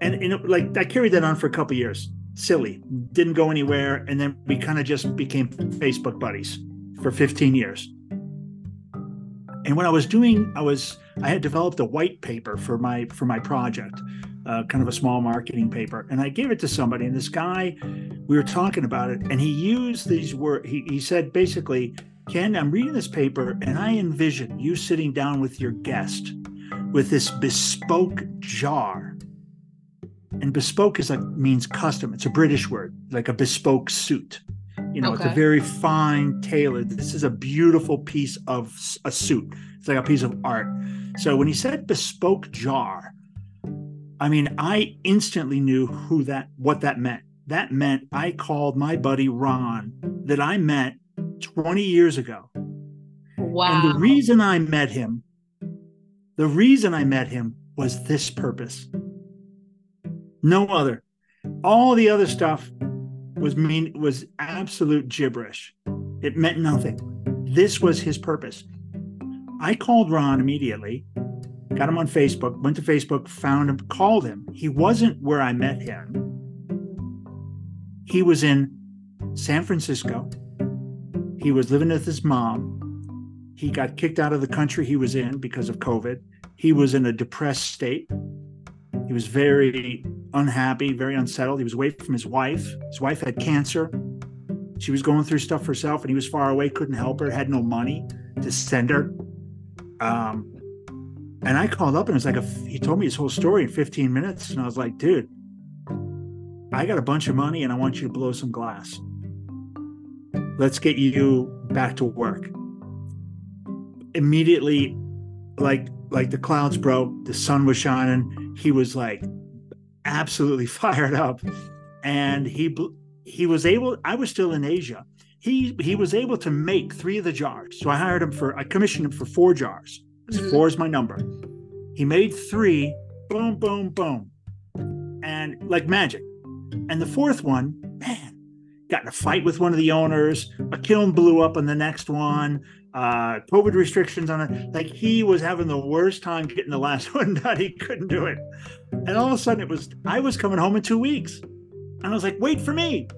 and, and it, like I carried that on for a couple years. Silly, didn't go anywhere, and then we kind of just became Facebook buddies for 15 years. And when I was doing, I was I had developed a white paper for my for my project, uh, kind of a small marketing paper, and I gave it to somebody. And this guy, we were talking about it, and he used these words. He, he said basically, Ken, I'm reading this paper, and I envision you sitting down with your guest with this bespoke jar. And bespoke is like means custom. It's a British word, like a bespoke suit. You know, okay. it's a very fine tailored. This is a beautiful piece of a suit. It's like a piece of art. So when he said bespoke jar, I mean, I instantly knew who that what that meant. That meant I called my buddy Ron that I met 20 years ago. Wow. And the reason I met him, the reason I met him was this purpose. No other. All the other stuff was mean was absolute gibberish. It meant nothing. This was his purpose. I called Ron immediately got him on Facebook, went to Facebook, found him, called him. He wasn't where I met him. He was in San Francisco. He was living with his mom. He got kicked out of the country he was in because of COVID. He was in a depressed state. He was very unhappy, very unsettled. He was away from his wife. His wife had cancer. She was going through stuff herself, and he was far away, couldn't help her, had no money. to send her. Um, and I called up and it was like a, he told me his whole story in 15 minutes, and I was like, dude, I got a bunch of money and I want you to blow some glass. Let's get you back to work. Immediately, like like the clouds broke, the sun was shining. He was like absolutely fired up, and he he was able. I was still in Asia. He he was able to make three of the jars. So I hired him for. I commissioned him for four jars. Mm-hmm. Four is my number. He made three. Boom, boom, boom, and like magic. And the fourth one, man, got in a fight with one of the owners. A kiln blew up on the next one. Uh, COVID restrictions on it. Like he was having the worst time getting the last one done. He couldn't do it. And all of a sudden, it was I was coming home in two weeks, and I was like, "Wait for me."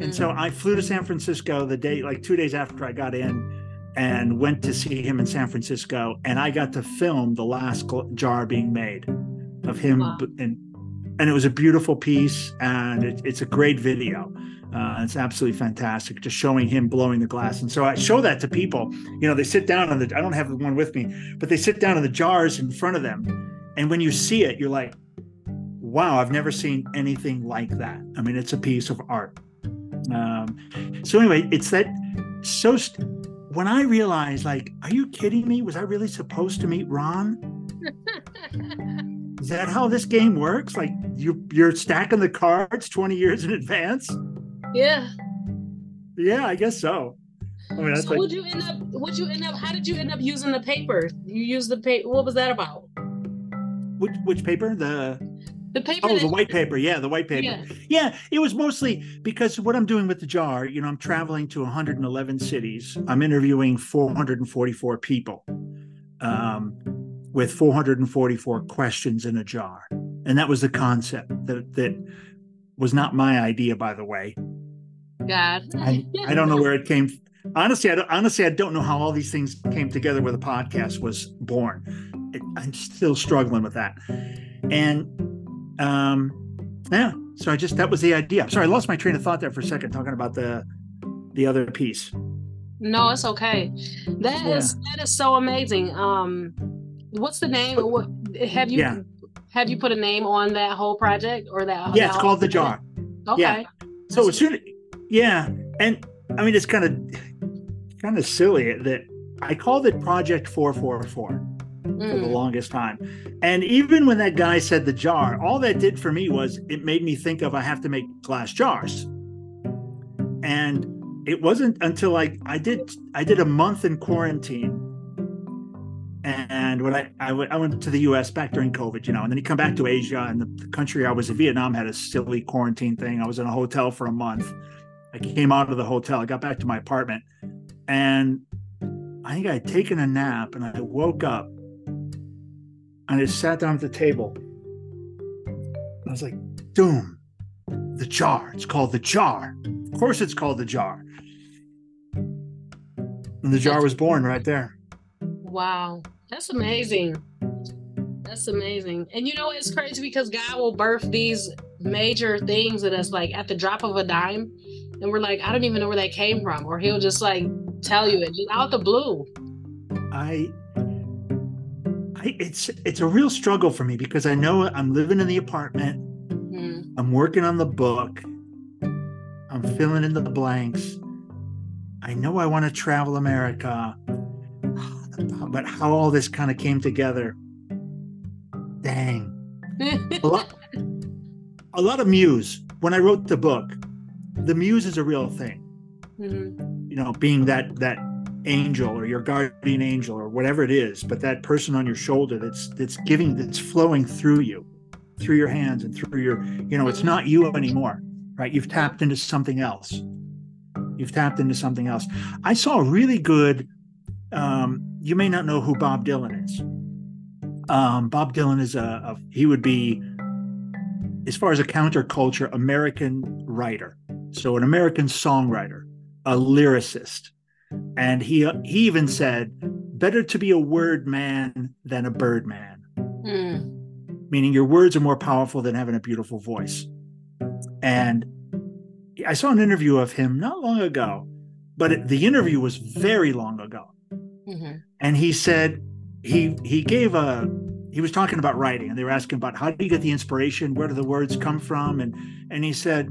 And so I flew to San Francisco the day, like two days after I got in, and went to see him in San Francisco. And I got to film the last jar being made of him, wow. and and it was a beautiful piece, and it, it's a great video. Uh, it's absolutely fantastic, just showing him blowing the glass. And so I show that to people. You know, they sit down on the. I don't have the one with me, but they sit down on the jars in front of them, and when you see it, you're like, "Wow, I've never seen anything like that." I mean, it's a piece of art. Um, so anyway, it's that so. St- when I realized, like, are you kidding me? Was I really supposed to meet Ron? Is that how this game works? Like you you're stacking the cards 20 years in advance? Yeah. Yeah, I guess so. I mean, so like, would you end up would you end up how did you end up using the paper? You used the paper what was that about? Which which paper? The the paper. Oh, the white paper. Yeah, the white paper. Yeah. yeah, it was mostly because what I'm doing with the jar, you know, I'm traveling to 111 cities. I'm interviewing 444 people. Um, with 444 questions in a jar. And that was the concept that that was not my idea, by the way. God, I, I don't know where it came. Honestly, I don't, honestly I don't know how all these things came together where the podcast was born. It, I'm still struggling with that. And um, yeah, so I just that was the idea. Sorry, I lost my train of thought there for a second, talking about the the other piece. No, it's okay. That yeah. is that is so amazing. Um, what's the name? What have you yeah. have you put a name on that whole project or that? Yeah, it's called the jar. Okay. Yeah. So as soon, yeah, and I mean it's kind of kind of silly that I called it Project Four Four Four for the mm. longest time, and even when that guy said the jar, all that did for me was it made me think of I have to make glass jars, and it wasn't until I I did I did a month in quarantine and when I, I, w- I went to the US back during COVID, you know, and then you come back to Asia and the, the, country I was in, Vietnam, had a silly quarantine thing. I was in a hotel for a month. I came out of the hotel, I got back to my apartment, and I think I had taken a nap and I woke up and I sat down at the table. I was like, Doom, the jar. It's called the jar. Of course, it's called the jar. And the jar was born right there. Wow. That's amazing. That's amazing. And you know, it's crazy because God will birth these major things in us like at the drop of a dime. And we're like, I don't even know where that came from. Or he'll just like tell you it just out the blue. I I, it's it's a real struggle for me because I know I'm living in the apartment. Mm-hmm. I'm working on the book. I'm filling in the blanks. I know I want to travel America but how all this kind of came together. Dang. a, lot, a lot of muse. When I wrote the book, the muse is a real thing. Mm-hmm. You know, being that that angel or your guardian angel or whatever it is, but that person on your shoulder that's that's giving that's flowing through you, through your hands and through your, you know, it's not you anymore, right? You've tapped into something else. You've tapped into something else. I saw a really good um, you may not know who Bob Dylan is. Um, Bob Dylan is a, a, he would be, as far as a counterculture, American writer. So an American songwriter, a lyricist, and he he even said, "Better to be a word man than a bird man," mm. meaning your words are more powerful than having a beautiful voice. And I saw an interview of him not long ago, but it, the interview was very long ago mm-hmm. and he said he he gave a he was talking about writing and they were asking about how do you get the inspiration where do the words come from and and he said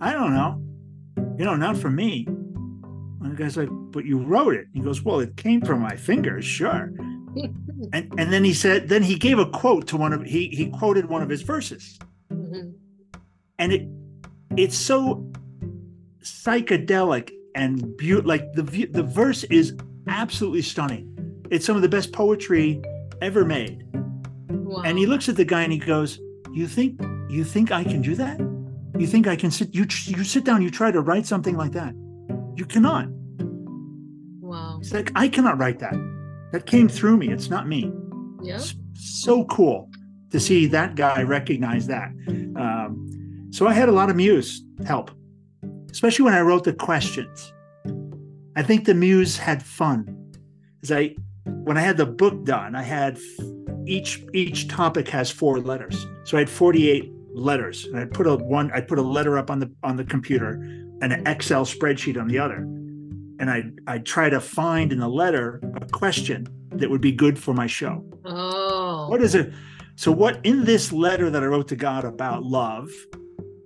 i don't know you know not for me and the guy's like but you wrote it he goes well it came from my fingers sure and and then he said then he gave a quote to one of he he quoted one of his verses mm-hmm. and it it's so psychedelic and beautiful like the the verse is absolutely stunning it's some of the best poetry ever made. Wow. And he looks at the guy and he goes, "You think you think I can do that? You think I can sit you you sit down you try to write something like that? You cannot." Wow. He's like, "I cannot write that. That came through me. It's not me." Yeah. It's so cool to see that guy recognize that. Um, so I had a lot of muse help, especially when I wrote the questions. I think the muse had fun. As I when I had the book done, I had each each topic has four letters. So I had 48 letters. And I put a one I put a letter up on the on the computer an Excel spreadsheet on the other. And I I try to find in the letter a question that would be good for my show. Oh. What is it? So what in this letter that I wrote to God about love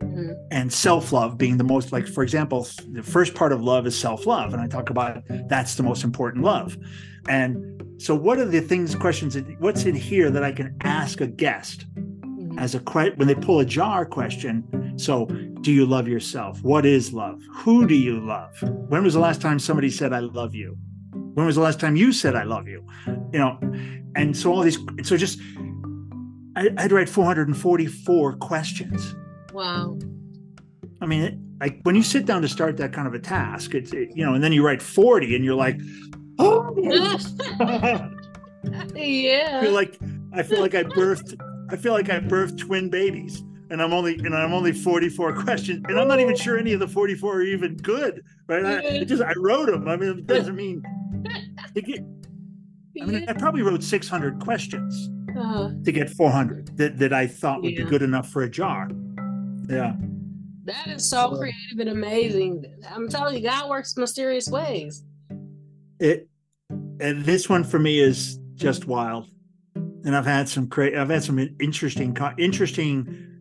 mm-hmm. and self-love being the most like for example, the first part of love is self-love and I talk about that's the most important love. And so, what are the things, questions, what's in here that I can ask a guest mm-hmm. as a question when they pull a jar question? So, do you love yourself? What is love? Who do you love? When was the last time somebody said, I love you? When was the last time you said, I love you? You know, and so all these, so just, I, I'd write 444 questions. Wow. I mean, it, like when you sit down to start that kind of a task, it's, it, you know, and then you write 40 and you're like, Oh. yeah. I feel like I feel like I birthed I feel like I birthed twin babies. And I'm only and I'm only 44 questions, and I'm not even sure any of the 44 are even good, right? I, just I wrote them. I mean, it doesn't mean. It, I mean, I probably wrote 600 questions uh, to get 400 that, that I thought would yeah. be good enough for a jar. Yeah. That is so, so creative and amazing. I'm telling you, God works mysterious ways it and this one for me is just wild and i've had some great i've had some interesting interesting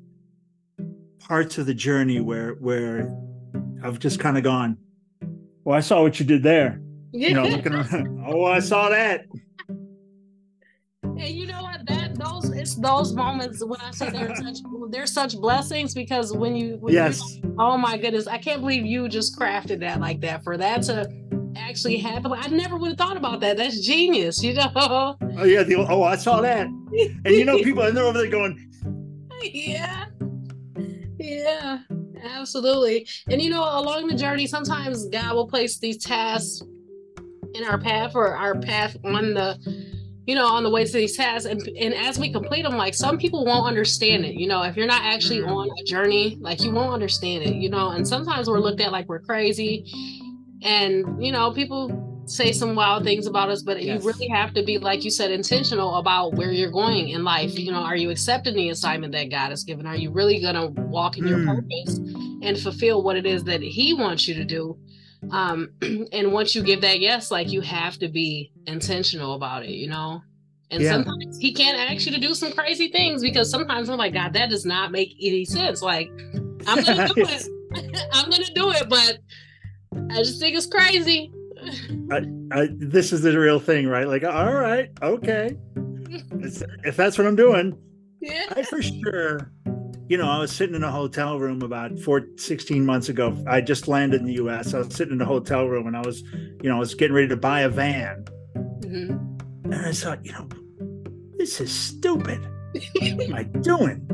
parts of the journey where where i've just kind of gone well oh, i saw what you did there you know looking around, oh i saw that and you know what that those it's those moments when i say they're such they're such blessings because when you when yes oh my goodness i can't believe you just crafted that like that for that to actually happen. I never would have thought about that. That's genius, you know. Oh yeah, the, oh I saw that, and you know people and they're over there going, yeah, yeah, absolutely. And you know, along the journey, sometimes God will place these tasks in our path or our path on the you know, on the way to these tasks. And, and as we complete them, like some people won't understand it. You know, if you're not actually mm-hmm. on a journey, like you won't understand it, you know, and sometimes we're looked at like we're crazy and you know people say some wild things about us but yes. you really have to be like you said intentional about where you're going in life you know are you accepting the assignment that god has given are you really going to walk in your mm. purpose and fulfill what it is that he wants you to do um and once you give that yes like you have to be intentional about it you know and yeah. sometimes he can't ask you to do some crazy things because sometimes i'm like god that does not make any sense like i'm gonna do it i'm gonna do it but I just think it's crazy. I, I, this is the real thing, right? Like, all right, okay. It's, if that's what I'm doing, yeah. I for sure. You know, I was sitting in a hotel room about four, 16 months ago. I just landed in the U.S. I was sitting in a hotel room and I was, you know, I was getting ready to buy a van. Mm-hmm. And I thought, you know, this is stupid. what am I doing?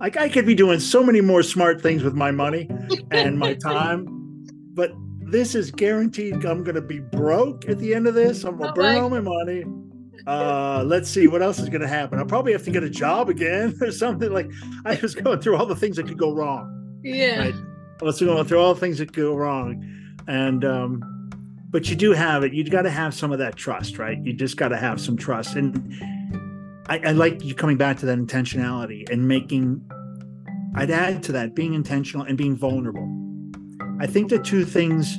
Like, I could be doing so many more smart things with my money and my time, but this is guaranteed I'm going to be broke at the end of this. I'm going to burn all my money. Uh, let's see what else is going to happen. I'll probably have to get a job again or something. Like I was going through all the things that could go wrong. Yeah. Right? I was going through all the things that could go wrong, and um, but you do have it. You've got to have some of that trust, right? You just got to have some trust, and I, I like you coming back to that intentionality and making. I'd add to that being intentional and being vulnerable I think the two things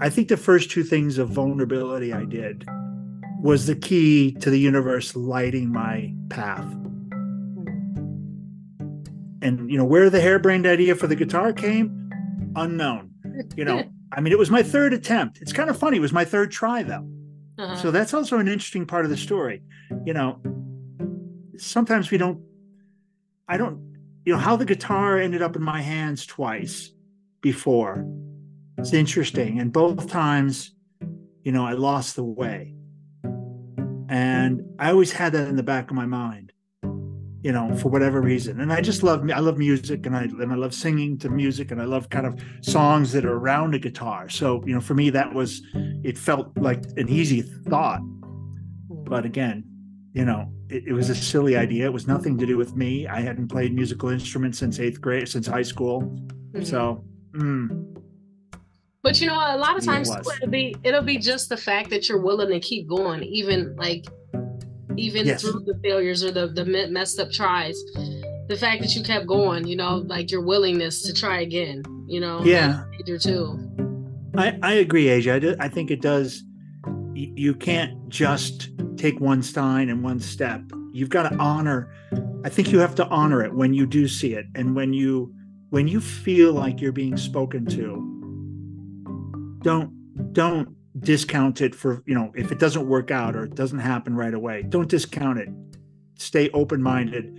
I think the first two things of vulnerability I did was the key to the universe lighting my path. And you know where the harebrained idea for the guitar came, unknown. You know, I mean, it was my third attempt. It's kind of funny. It was my third try though. Uh-huh. So that's also an interesting part of the story. You know, sometimes we don't. I don't. You know how the guitar ended up in my hands twice before. It's interesting, and both times, you know, I lost the way. And I always had that in the back of my mind, you know, for whatever reason. And I just love I love music and I and I love singing to music and I love kind of songs that are around a guitar. So, you know, for me that was it felt like an easy thought. But again, you know, it, it was a silly idea. It was nothing to do with me. I hadn't played musical instruments since eighth grade, since high school. Mm-hmm. So, mm, but you know, a lot of times it will be it'll be just the fact that you're willing to keep going, even like even yes. through the failures or the the messed up tries. The fact that you kept going, you know, like your willingness to try again, you know. Yeah. Major too. I I agree, Asia. I, do, I think it does. You can't just take one sign and one step. You've got to honor. I think you have to honor it when you do see it, and when you when you feel like you're being spoken to don't don't discount it for you know if it doesn't work out or it doesn't happen right away don't discount it. Stay open-minded.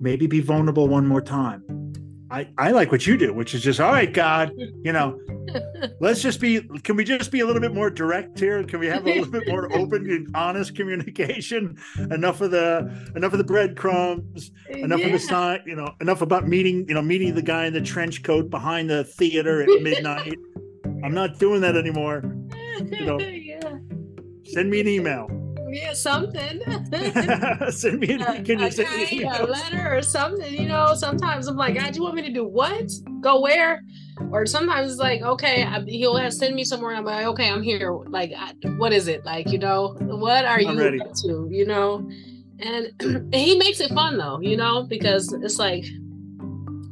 Maybe be vulnerable one more time i i like what you do which is just all right god you know let's just be can we just be a little bit more direct here can we have a little bit more open and honest communication enough of the enough of the breadcrumbs enough yeah. of the sign you know enough about meeting you know meeting the guy in the trench coat behind the theater at midnight I'm not doing that anymore. You know, yeah. send me an email. Yeah, something. send me an, uh, can you send me a letter or something? You know, sometimes I'm like, God, you want me to do what? Go where? Or sometimes it's like, okay, I, he'll have send me somewhere. I'm like, okay, I'm here. Like, I, what is it? Like, you know, what are I'm you ready. up to? You know, and, and he makes it fun though, you know, because it's like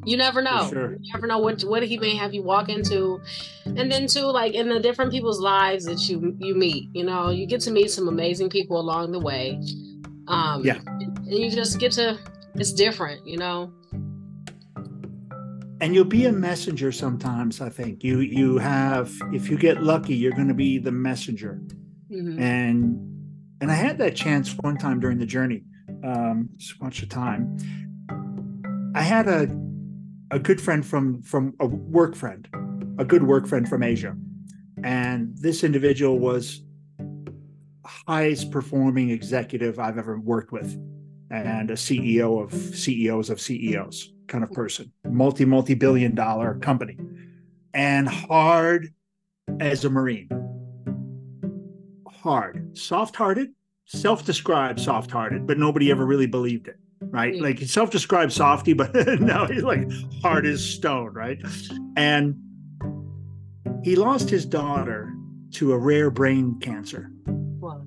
you never know. Sure. You never know what what he may have you walk into, and then too, like in the different people's lives that you you meet. You know, you get to meet some amazing people along the way. Um, yeah, and you just get to. It's different, you know. And you'll be a messenger sometimes. I think you you have if you get lucky, you're going to be the messenger. Mm-hmm. And and I had that chance one time during the journey. Um, just watch the time. I had a a good friend from from a work friend, a good work friend from Asia, and this individual was highest performing executive I've ever worked with, and a CEO of CEOs of CEOs kind of person, multi multi billion dollar company, and hard as a marine, hard, soft hearted, self described soft hearted, but nobody ever really believed it right? Like he self-described softy, but now he's like hard as stone, right? And he lost his daughter to a rare brain cancer. Wow.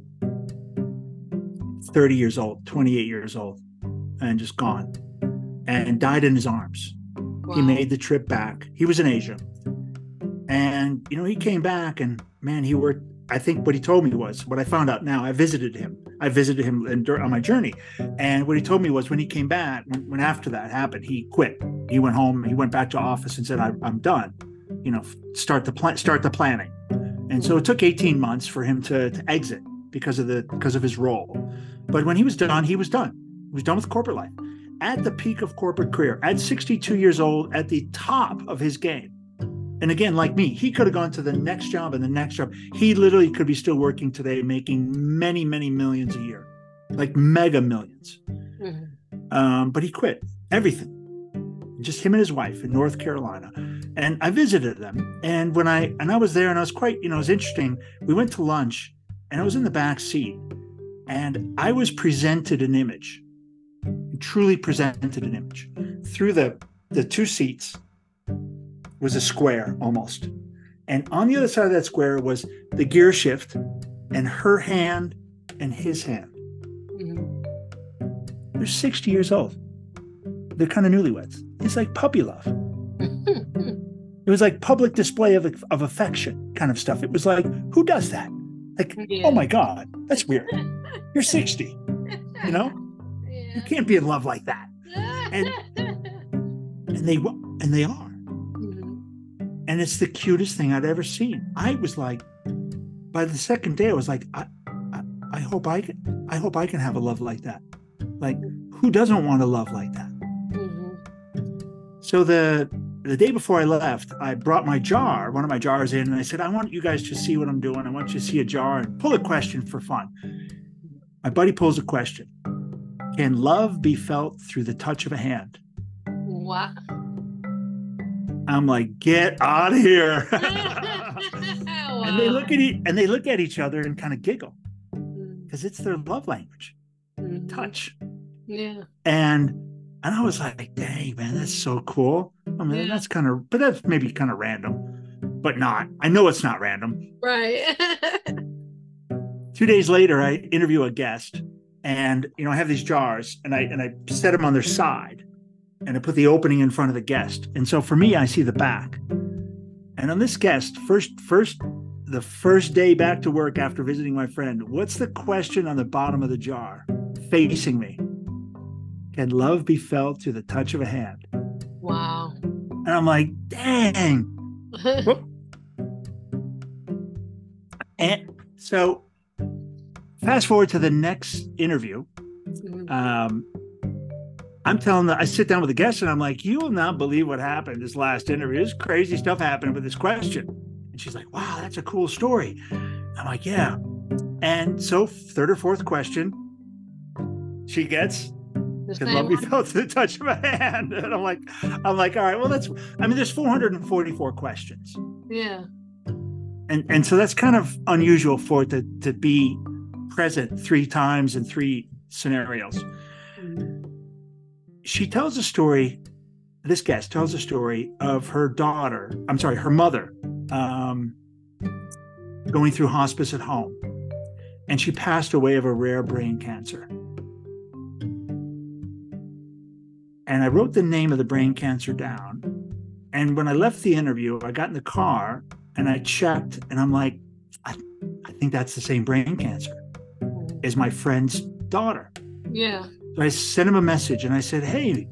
30 years old, 28 years old, and just gone. And died in his arms. Wow. He made the trip back. He was in Asia. And you know, he came back and man, he worked I think what he told me was what I found out now. I visited him. I visited him in, on my journey, and what he told me was when he came back, when, when, after that happened, he quit. He went home. He went back to office and said, I, "I'm done." You know, start the plan, start the planning. And so it took 18 months for him to, to exit because of the because of his role. But when he was done, he was done. He was done with corporate life. At the peak of corporate career, at 62 years old, at the top of his game and again, like me, he could have gone to the next job and the next job. He literally could be still working today, making many, many millions a year, like mega 1000000s mm-hmm. um, but he quit everything, just him and his wife in North Carolina. And I visited them. And when I and I was there, and I was quite, you know, it was interesting. We went to lunch, and I was in the back seat, and I was presented an image, truly presented an image through the the two seats was a square almost. And on the other side of that square was the gear shift and her hand and his hand. Mm-hmm. They're 60 years old. They're kind of newlyweds. It's like puppy love. It was like public display of of affection kind of stuff. It was like, who does that? Like, yeah. oh my God, that's weird. You're 60. You know? Yeah. You can't be in love like that. And and they and they are. And it's the cutest thing I'd ever seen. I was like, by the second day, I was like, I, I, I hope I can I hope I can have a love like that. Like, who doesn't want a love like that? Mm-hmm. So the the day before I left, I brought my jar, one of my jars in, and I said, I want you guys to see what I'm doing. I want you to see a jar and pull a question for fun. My buddy pulls a question Can love be felt through the touch of a hand? What? I'm like, get out of here. wow. And they look at e- and they look at each other and kind of giggle because mm. it's their love language, mm-hmm. touch. Yeah. And and I was like, dang, man, that's so cool. I mean, yeah. that's kind of, but that's maybe kind of random, but not. I know it's not random. Right. Two days later, I interview a guest, and you know, I have these jars, and I and I set them on their side, and I put the opening in front of the guest. And so for me, I see the back. And on this guest, first, first, the first day back to work after visiting my friend, what's the question on the bottom of the jar facing me? Can love be felt through the touch of a hand? Wow. And I'm like, dang. and so fast forward to the next interview. Mm-hmm. Um, I'm telling the, I sit down with the guest and I'm like, you will not believe what happened this last interview. This crazy stuff happened with this question. And she's like, wow, that's a cool story. I'm like, yeah. And so third or fourth question, she gets can love me felt to the touch of a hand. And I'm like, I'm like, all right, well, that's I mean, there's 444 questions. Yeah. And and so that's kind of unusual for it to to be present three times in three scenarios. Mm-hmm. She tells a story, this guest tells a story of her daughter, I'm sorry, her mother, um, going through hospice at home. And she passed away of a rare brain cancer. And I wrote the name of the brain cancer down. And when I left the interview, I got in the car and I checked, and I'm like, I, I think that's the same brain cancer as my friend's daughter. Yeah. I sent him a message and I said, Hey,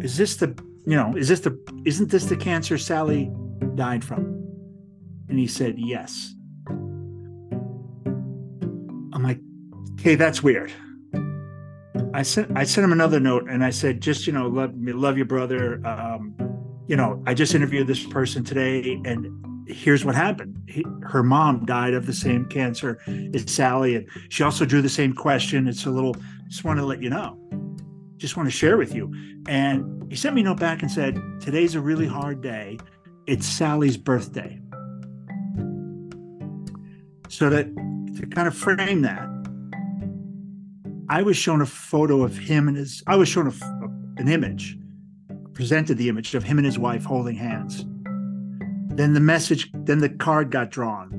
is this the, you know, is this the, isn't this the cancer Sally died from? And he said, Yes. I'm like, Okay, that's weird. I sent I sent him another note and I said, just you know, love me, love your brother. Um, you know, I just interviewed this person today, and here's what happened. He, her mom died of the same cancer as Sally, and she also drew the same question. It's a little. Just want to let you know. Just want to share with you. And he sent me a note back and said, "Today's a really hard day. It's Sally's birthday." So that to kind of frame that, I was shown a photo of him and his, I was shown a, an image, presented the image of him and his wife holding hands. Then the message, then the card got drawn.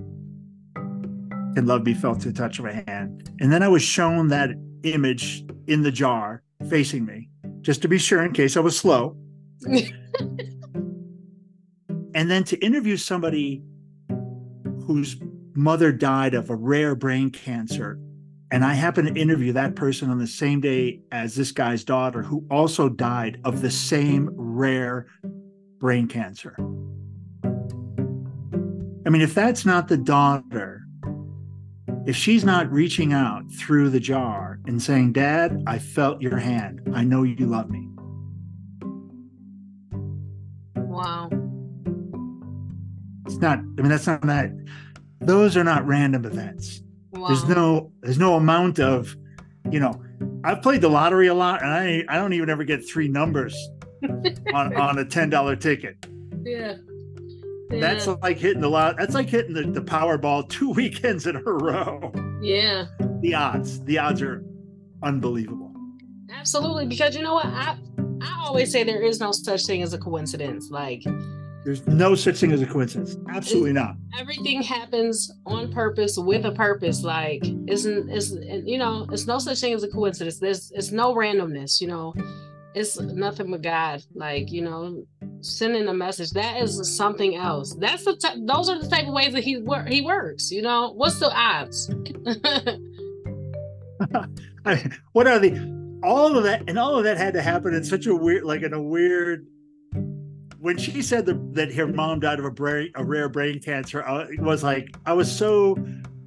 Can love be felt to the touch of a hand? And then I was shown that image in the jar facing me, just to be sure in case I was slow. and then to interview somebody whose mother died of a rare brain cancer and I happened to interview that person on the same day as this guy's daughter, who also died of the same rare brain cancer. I mean, if that's not the daughter, if she's not reaching out through the jar and saying, Dad, I felt your hand. I know you love me. Wow. It's not, I mean, that's not that. Those are not random events. Wow. There's no there's no amount of, you know, I've played the lottery a lot and I I don't even ever get three numbers on, on a ten dollar ticket. Yeah. That's like hitting the lot. That's like hitting the, the Powerball two weekends in a row. Yeah. The odds. The odds are unbelievable. Absolutely. Because you know what? I I always say there is no such thing as a coincidence. Like there's no such thing as a coincidence. Absolutely not. Everything happens on purpose with a purpose. Like isn't is you know, it's no such thing as a coincidence. There's it's no randomness, you know. It's nothing but God. Like, you know, sending a message. That is something else. That's the t- those are the type of ways that he wor- he works. You know, what's the odds? I what are the all of that and all of that had to happen in such a weird like in a weird when she said the, that her mom died of a brain a rare brain cancer uh, it was like i was so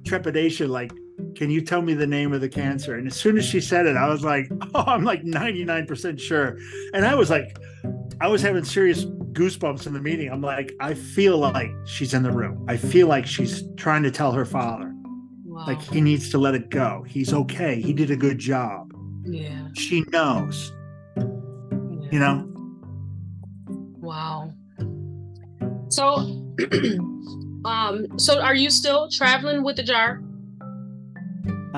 trepidation like can you tell me the name of the cancer and as soon as she said it i was like oh i'm like 99% sure and i was like i was having serious goosebumps in the meeting i'm like i feel like she's in the room i feel like she's trying to tell her father wow. like he needs to let it go he's okay he did a good job yeah. she knows yeah. you know Wow. So, um, so are you still traveling with the jar?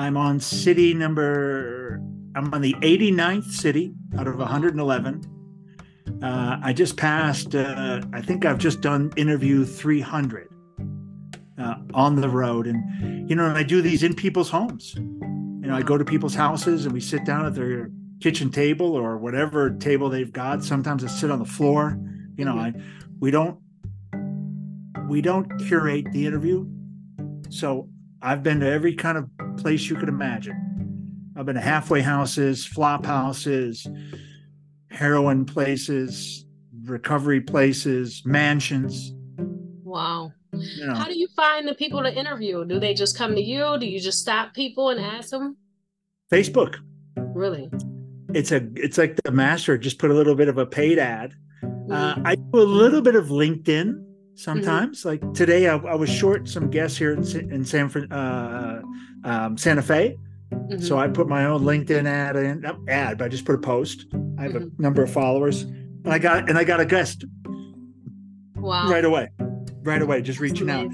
I'm on city number i'm on the 89th city out of 111 uh, i just passed uh, i think i've just done interview 300 uh, on the road. And you know i do these in people's homes. You know i go to people's houses and we sit down at their kitchen table or whatever table they've got. Sometimes i sit on the floor. You know i we don't we don't curate the interview. So i've been to every kind of place you could imagine i've been to halfway houses flop houses heroin places recovery places mansions Wow. you know How do you find the people to interview? Do they just come to you? Do you just stop people and ask them? facebook Really? it's a it's like the master just put a little bit of a paid ad Mm-hmm. uh, i do a little bit of linkedin sometimes like today I, I was short some guests here in, in san uh, um, santa fe Mhm. so i put my own linkedin ad in ad but i just put a post i have Mhm. a number of followers and i got and i got a guest wow. right away right away just That's reaching out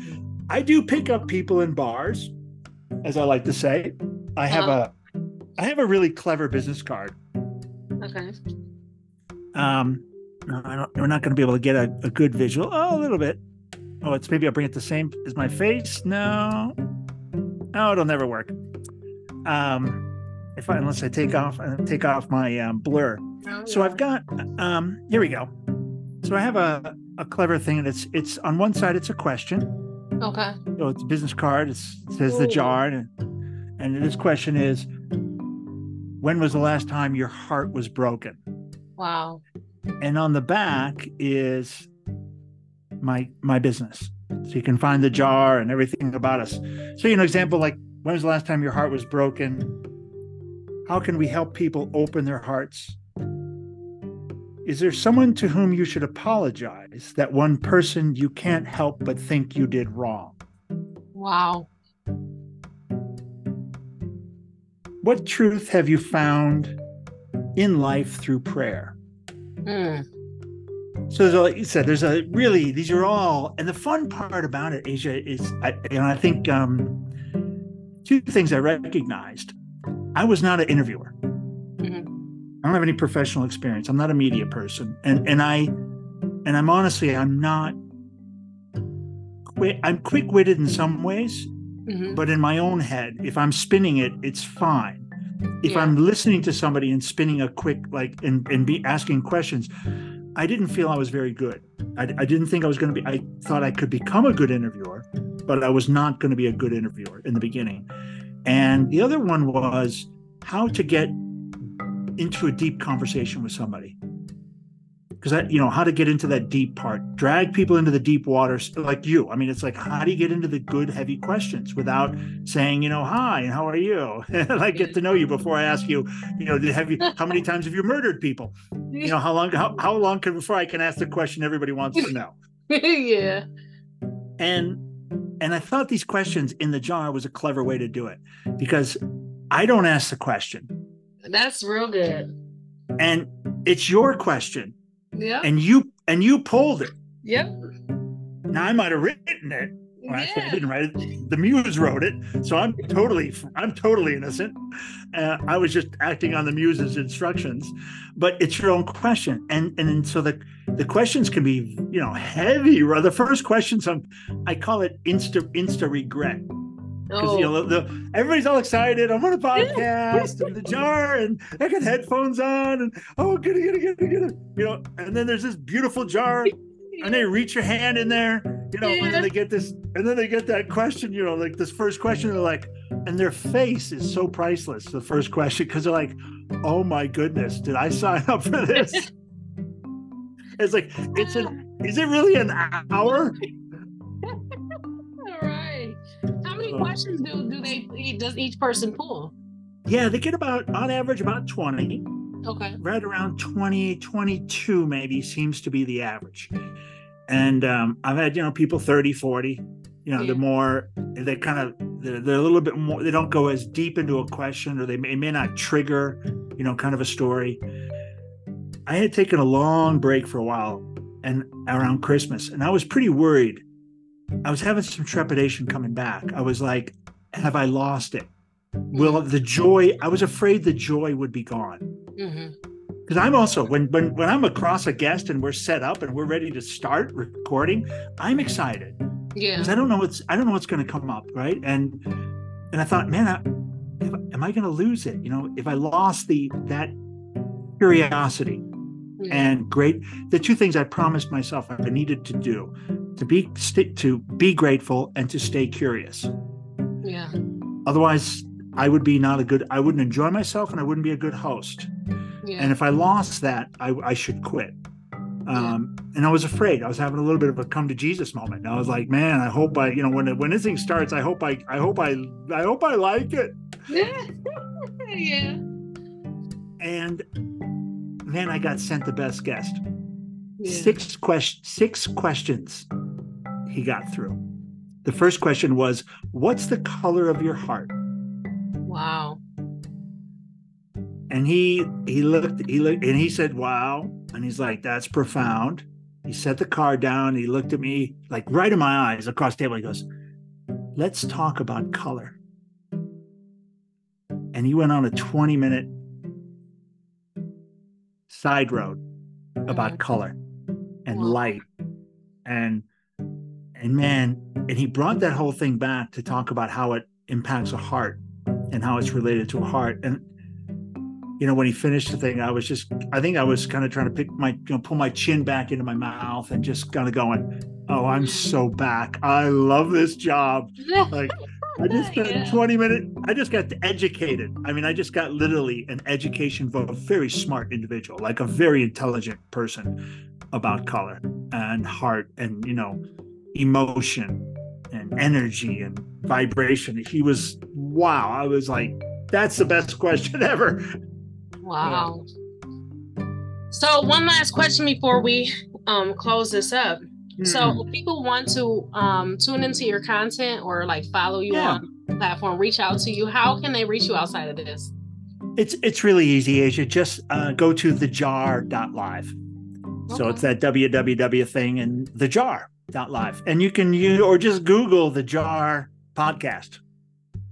i do pick up people in bars as i like to say i have Uh-huh. a i have a really clever business card Okay. Um, no, I don't, we're not going to be able to get a, a good visual. Oh, a little bit. Oh, it's maybe I'll bring it the same as my face. No, no, it'll never work. Um, if I unless I take off uh, take off my um, blur. Oh, So yeah. I've got um, here we go. So I have a a clever thing, and it's it's on one side it's a question. Okay. So it's a business card. It's, it says the Ooh. jar, and and this question is, when was the last time your heart was broken? Wow. And on the back is my my business. So you can find the jar and everything about us. So you know example like when was the last time your heart was broken? How can we help people open their hearts? Is there someone to whom you should apologize that one person you can't help but think you did wrong? Wow. what truth have you found in life through prayer Mm. So there's a, like you said, there's a really these are all, and the fun part about it, Asia, is I, and I think um, two things I recognized. I was not an interviewer. Mhm. I don't have any professional experience. I'm not a media person, and and I, and I'm honestly, I'm not. Quick, I'm quick-witted in some ways, Mhm. but in my own head, if I'm spinning it, it's fine. If Yeah. I'm listening to somebody and spinning a quick like and and be asking questions, I didn't feel I was very good. I, I didn't think I was going to be. I thought I could become a good interviewer, but I was not going to be a good interviewer in the beginning. And the other one was how to get into a deep conversation with somebody. Because that you know, how to get into that deep part, drag people into the deep waters like you. I mean, it's like, how do you get into the good, heavy questions without saying, you know, hi, and how are you? and I get to know you before I ask you, you know, have you, how many times have you murdered people? You know, how long, how, how long can, before I can ask the question everybody wants to know? yeah. And, and I thought these questions in the jar was a clever way to do it because I don't ask the question That's real good. and it's your question Yeah. and you, and you pulled it. Yep. Now I might have written it. Well, actually, I didn't write it. The muse wrote it, so I'm totally, I'm totally innocent. Uh, I was just acting on the muse's instructions, but it's your own question, and and, and so the the questions can be, you know, heavy. The first question, some I call it insta insta regret. Because you know the, everybody's all excited. I'm on a podcast and the jar, and I got headphones on, and oh, get it, get it, get it, get it, you know. And then there's this beautiful jar, and they reach your hand in there, you know, and then they get this, and then they get that question, you know, like this first question, they're like, and their face is so priceless. The first question, because they're like, oh my goodness, did I sign up for this? it's like, it's an, is it really an hour? Many questions do do they does each person pull? Yeah, they get about on average about 20. Okay. Right around 20, 22 maybe seems to be the average. And um, I've had, you know, people 30, 40, you know, yeah. the more they kind of, they're, they're, a little bit more, they don't go as deep into a question or they may, may not trigger, you know, kind of a story. I had taken a long break for a while and around Christmas, and I was pretty worried. I was having some trepidation coming back. I was like, have I lost it? Will the joy, I was afraid the joy would be gone. Mm-hmm because I'm also when when when I'm across a guest and we're set up and we're ready to start recording, I'm excited. Yeah. Because I don't know what's I don't know what's going to come up, right? And and I thought, man, I, am I going to lose it? You know, if I lost the that curiosity yeah. and great, the two things I promised myself I needed to do to be to be grateful and to stay curious. Yeah. Otherwise, I would be not a good. I wouldn't enjoy myself, and I wouldn't be a good host. Yeah. And if I lost that, I, I should quit. Um, yeah. And I was afraid. I was having a little bit of a come to Jesus moment. And I was like, man, I hope I, you know, when when this thing starts, I hope I, I hope I, I hope I like it. yeah. yeah. And then I got sent the best guest. Yeah. Six questions. Six questions he got through. The first question was, "What's the color of your heart?" Wow and he he looked he looked and he said wow and he's like that's profound he set the car down he looked at me like right in my eyes across the table he goes let's talk about color and he went on a 20 minute side road about mm-hmm. color and light and and man and he brought that whole thing back to talk about how it impacts a heart and how it's related to a heart and you know, when he finished the thing, I was just, I think I was kind of trying to pick my, you know, pull my chin back into my mouth and just kind of going, oh, I'm so back. I love this job. Like, I just spent yeah. 20 minutes, I just got educated. I mean, I just got literally an education from a very smart individual, like a very intelligent person about color and heart and, you know, emotion and energy and vibration. He was, wow. I was like, that's the best question ever. Wow. So one last question before we um, close this up. So if people want to um, tune into your content or like follow you yeah. on platform, reach out to you, how can they reach you outside of this? It's it's really easy, Asia. Just uh, go to thejar.live. Okay. So it's that www thing and the jar live, and you can use or just Google the jar podcast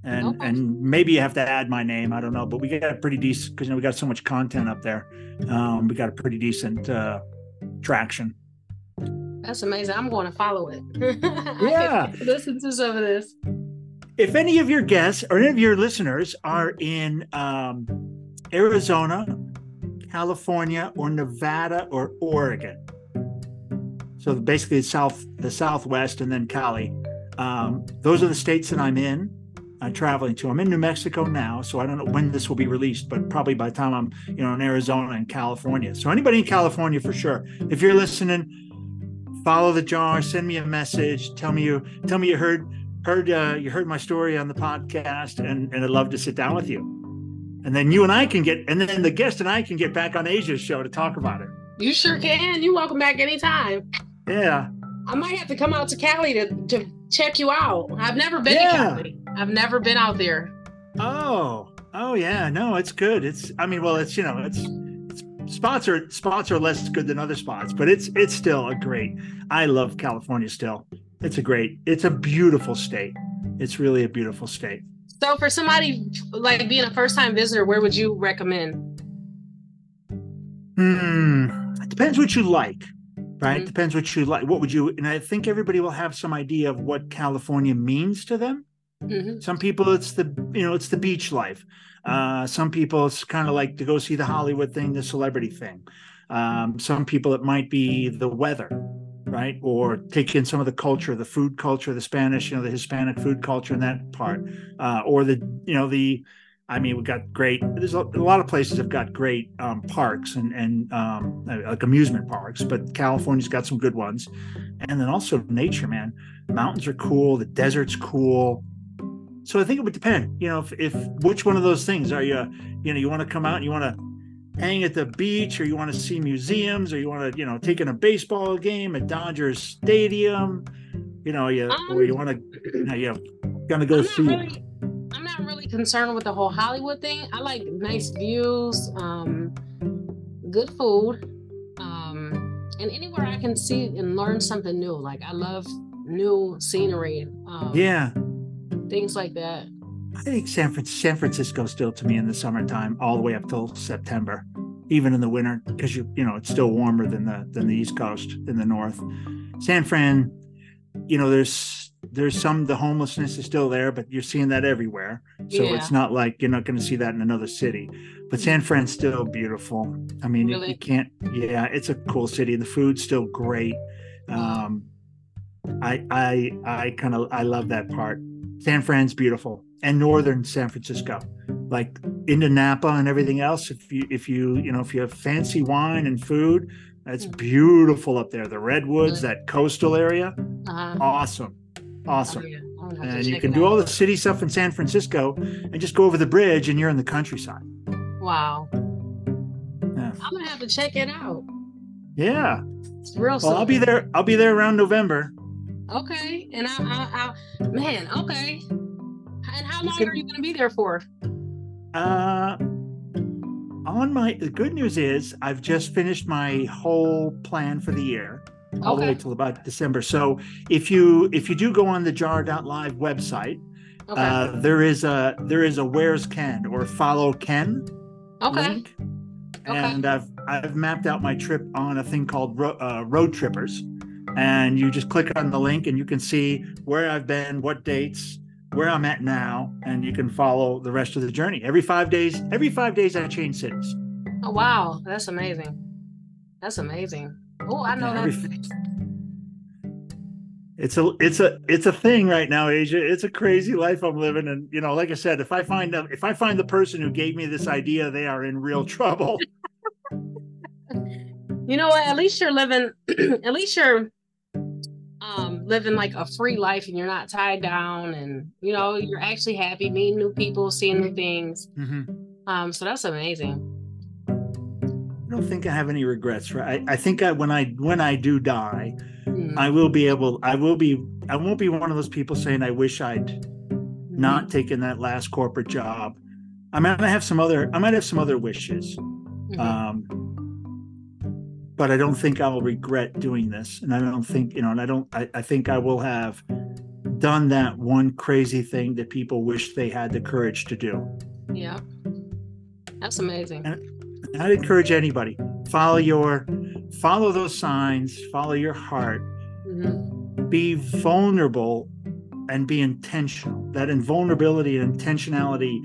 and okay. and maybe you have to add my name. I don't know, but we got a pretty decent because you know we got so much content up there. Um, we got a pretty decent uh, traction. That's amazing. I'm going to follow it. yeah, listen to some of this. If any of your guests or any of your listeners are in um, Arizona, California, or Nevada or Oregon, so basically the south, the Southwest, and then Cali. Um, those are the states that I'm in I'm traveling to. I'm in New Mexico now, so I don't know when this will be released, but probably by the time I'm, you know, in Arizona and California. So anybody in California for sure. If you're listening, follow the jar, send me a message, tell me you tell me you heard heard uh, you heard my story on the podcast, and and I'd love to sit down with you. And then you and I can get, and then the guest and I can get back on Asia's show to talk about it. You sure can. You're welcome back anytime. Yeah. I might have to come out to Cali to, to check you out. I've never been yeah. to Cali. I've never been out there. Oh, oh yeah, no, it's good. It's, I mean, well, it's you know, it's, it's spots are spots are less good than other spots, but it's it's still a great. I love California still. It's a great. It's a beautiful state. It's really a beautiful state. So, for somebody like being a first time visitor, where would you recommend? Hmm. It depends what you like right? Mm-hmm. Depends what you like. What would you? And I think everybody will have some idea of what California means to them. Mm-hmm. Some people it's the you know it's the beach life. Uh, some people kind of like to go see the Hollywood thing, the celebrity thing. Um, some people it might be the weather, right? Or take in some of the culture, the food culture, the Spanish, you know, the Hispanic food culture, and that part, uh, or the you know the I mean, we've got great. There's a, a lot of places have got great um, parks and and um, like amusement parks, but California's got some good ones. And then also nature, man. Mountains are cool. The desert's cool. So I think it would depend. You know, if, if which one of those things are you? You know, you want to come out and you want to hang at the beach, or you want to see museums, or you want to you know take in a baseball game at Dodgers Stadium. You know, you um, or you want to you know you're gonna go see. Really I'm not really concerned with the whole Hollywood thing. I like nice views, um, good food, um, and anywhere I can see and learn something new. Like I love new scenery. Um, yeah, things like that. I think San, San Francisco still to me in the summertime, all the way up till September, even in the winter, because you you know it's still warmer than the than the East Coast in the north. San Fran, you know, there's there's some the homelessness is still there, but you're seeing that everywhere. So yeah. it's not like you're not going to see that in another city. But San Fran's still beautiful. I mean, really? you can't. Yeah, it's a cool city. The food's still great. Um, I I I kind of I love that part. San Fran's beautiful, and northern San Francisco, like into Napa and everything else. If you if you you know if you have fancy wine and food, that's hmm. beautiful up there. The redwoods, that coastal area, uh-huh. awesome. Awesome. Oh, yeah. And you can do all the city stuff in San Francisco and just go over the bridge and you're in the countryside. Wow. Yeah. I'm gonna have to check it out. Yeah. It's real. Well, I'll be there. I'll be there around November. Okay, and I, I, I man, okay. And how long can, are you going to be there for? Uh, on my the good news is I've just finished my whole plan for the year all okay. the way till about December. So if you if you do go on the jar.live website, okay. uh, there is a there is a where's Ken or follow Ken okay. link. Okay. And I've I've mapped out my trip on a thing called Ro- uh, Roadtrippers, and you just click on the link and you can see where I've been, what dates, where I'm at now, and you can follow the rest of the journey. Every five days, every five days I change cities. Oh wow, that's amazing. That's amazing. Oh, I know that. It's a it's a it's a thing right now, Asia. It's a crazy life I'm living, and you know, like I said, if I find a, if I find the person who gave me this idea, they are in real trouble. you know what? At least you're living. at least you're um, living like a free life, and you're not tied down, and you know, you're actually happy, meeting new people, seeing new things. Mm-hmm. Um, so that's amazing i don't think I have any regrets. Right? I, I think I, when I when I do die, mm. I will be able. I will be. I won't be one of those people saying I wish I'd mm. not taken that last corporate job. I might have some other. I might have some other wishes. Mm-hmm. Um, but I don't think I will regret doing this, and I don't think you know. And I don't. I, I think I will have done that one crazy thing that people wish they had the courage to do. Yeah, that's amazing. And, I'd encourage anybody follow your follow those signs, follow your heart, mm-hmm. be vulnerable and be intentional. That invulnerability and intentionality,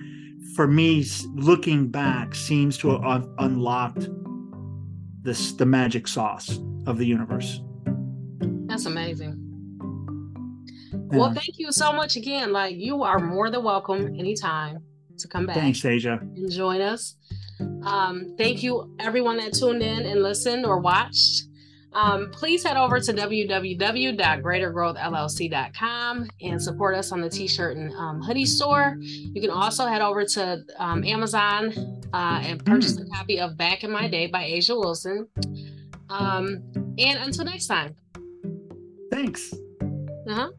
for me, looking back, seems to have unlocked this the magic sauce of the universe. That's amazing. Yeah. Well, thank you so much again. Like you are more than welcome anytime to come back. Thanks, Asia. And join us. Um, thank you, everyone that tuned in and listened or watched. Um, please head over to www.greatergrowthllc.com and support us on the t-shirt and um, hoodie store. You can also head over to um, Amazon uh, and purchase mm. a copy of Back in My Day by Asia Wilson. Um, and until next time. Thanks. Uh-huh.